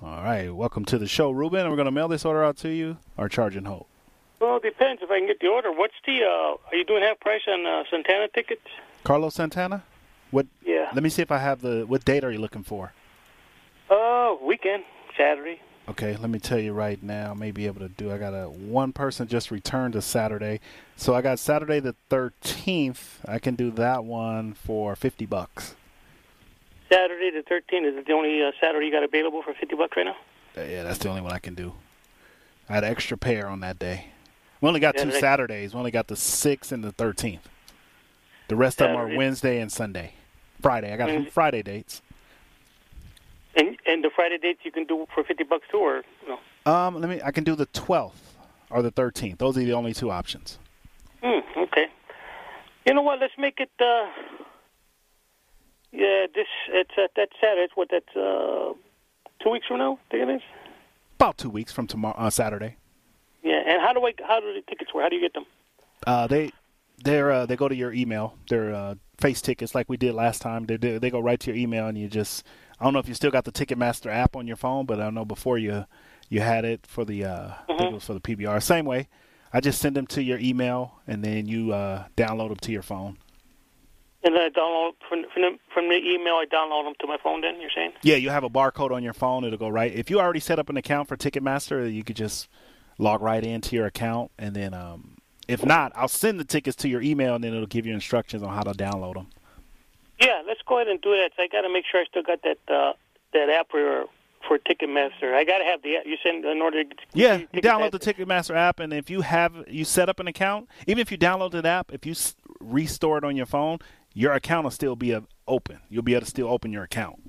All right. Welcome to the show, Ruben. We're going to mail this order out to you or charge and hold. Well, it depends if I can get the order. What's the? Uh, are you doing half price on uh, Santana tickets? Carlos Santana. What? Yeah. Let me see if I have the. What date are you looking for? Uh, weekend, Saturday. Okay, let me tell you right now. I may be able to do. I got a one person just returned to Saturday, so I got Saturday the thirteenth. I can do that one for fifty bucks. Saturday the thirteenth is it the only uh, Saturday you got available for fifty bucks right now? Uh, yeah, that's the only one I can do. I had an extra pair on that day. We only got two Saturdays. We only got the sixth and the thirteenth. The rest of them are Wednesday and Sunday. Friday. I got Mhm. Friday dates. And and the Friday dates you can do for fifty bucks too, or no? Um, let me. I can do the twelfth or the thirteenth. Those are the only two options. Hmm. Okay. You know what? Let's make it. uh Yeah, this it's uh, that's Saturday. It's what that's uh two weeks from now. I think it is. About two weeks from tomorrow, uh, Saturday. Yeah. And how do I? How do the tickets work? How do you get them? Uh, they they're uh, they go to your email. They're uh, face tickets like we did last time. They do, they go right to your email, and you just I don't know if you still got the Ticketmaster app on your phone, but I know before you you had it for the uh, think it was for the PBR. Same way, I just send them to your email, and then you uh, download them to your phone. And then I download from from the, from the email. I download them to my phone. Then you're saying? Yeah, you have a barcode on your phone. It'll go right. If you already set up an account for Ticketmaster, you could just log right into your account, and then um, if not, I'll send the tickets to your email, and then it'll give you instructions on how to download them. Yeah. Let's go ahead and do that. So I got to make sure I still got that uh that app for for Ticketmaster. I got to have the app. You send in order. To Yeah, you download the Ticketmaster app, and if you have you set up an account, even if you download the app, if you s- restore it on your phone, your account will still be open. You'll be able to still open your account.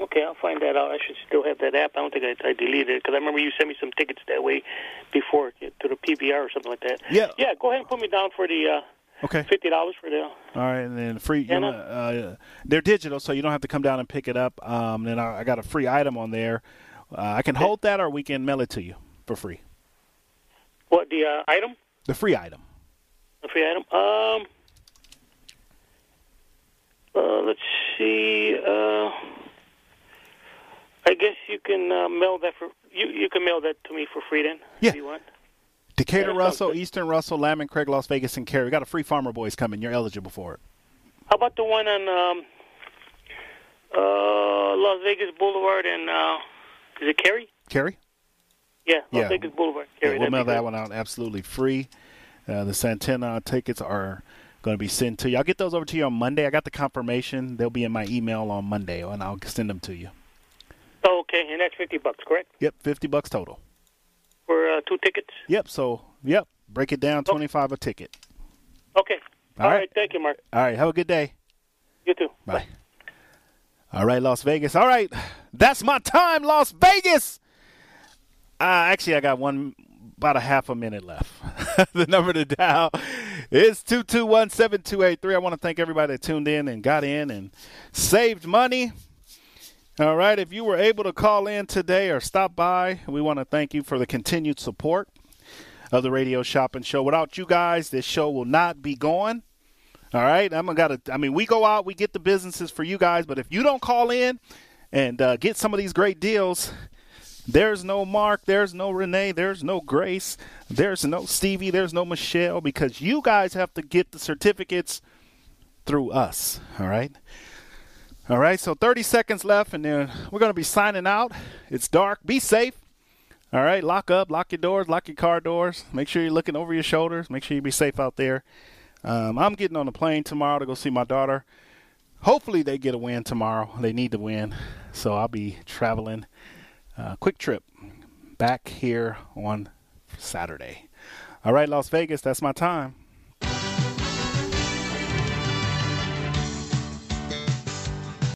Okay, I'll find that out. I should still have that app. I don't think I, I deleted it because I remember you sent me some tickets that way before to the PBR or something like that. Yeah. Yeah. Go ahead and put me down for the uh, Okay. fifty dollars for the. All right, and then free. You know, uh, they're digital, so you don't have to come down and pick it up. Um, then I, I got a free item on there. Uh, I can hold that, or we can mail it to you for free. What the uh, item? The free item. The free item. Um. Uh, let's see. Uh, I guess you can uh, mail that for you. You can mail that to me for free then. Yeah. If you want. Decatur Yeah, Russell, Eastern Russell, Lamb and Craig, Las Vegas, and Carey. We got a free Farmer Boys coming. You're eligible for it. How about the one on um, uh, Las Vegas Boulevard and uh, is it Carey? Carey? Yeah, Las Yeah. Vegas Boulevard. Yeah, Carey. we'll that'd mail that one out absolutely free. Uh, the Santana tickets are going to be sent to you. I'll get those over to you on Monday. I got the confirmation. They'll be in my email on Monday, and I'll send them to you. Oh, okay, and that's fifty bucks, correct? Yep, fifty bucks total. For uh, two tickets. Yep. So, yep, break it down, twenty five a ticket. Okay. All All right. right. Thank you, Mark. All right. Have a good day. You too. Bye. All right, Las Vegas. All right, that's my time, Las Vegas. Uh, actually, I got one about a half a minute left. the number to dial is two two one seven two eight three. I want to thank everybody that tuned in and got in and saved money. All right. If you were able to call in today or stop by, we want to thank you for the continued support of the Radio Shopping Show. Without you guys, this show will not be going. All right. I'm gonna. Gotta. I mean, we go out, we get the businesses for you guys, but if you don't call in and uh, get some of these great deals, there's no Mark, there's no Renee, there's no Grace, there's no Stevie, there's no Michelle because you guys have to get the certificates through us. All right. All right, so 30 seconds left, and then we're going to be signing out. It's dark. Be safe. All right, lock up, lock your doors, lock your car doors. Make sure you're looking over your shoulders. Make sure you be safe out there. Um, I'm getting on a plane tomorrow to go see my daughter. Hopefully, they get a win tomorrow. They need to win, so I'll be traveling. Uh, quick trip back here on Saturday. All right, Las Vegas, that's my time.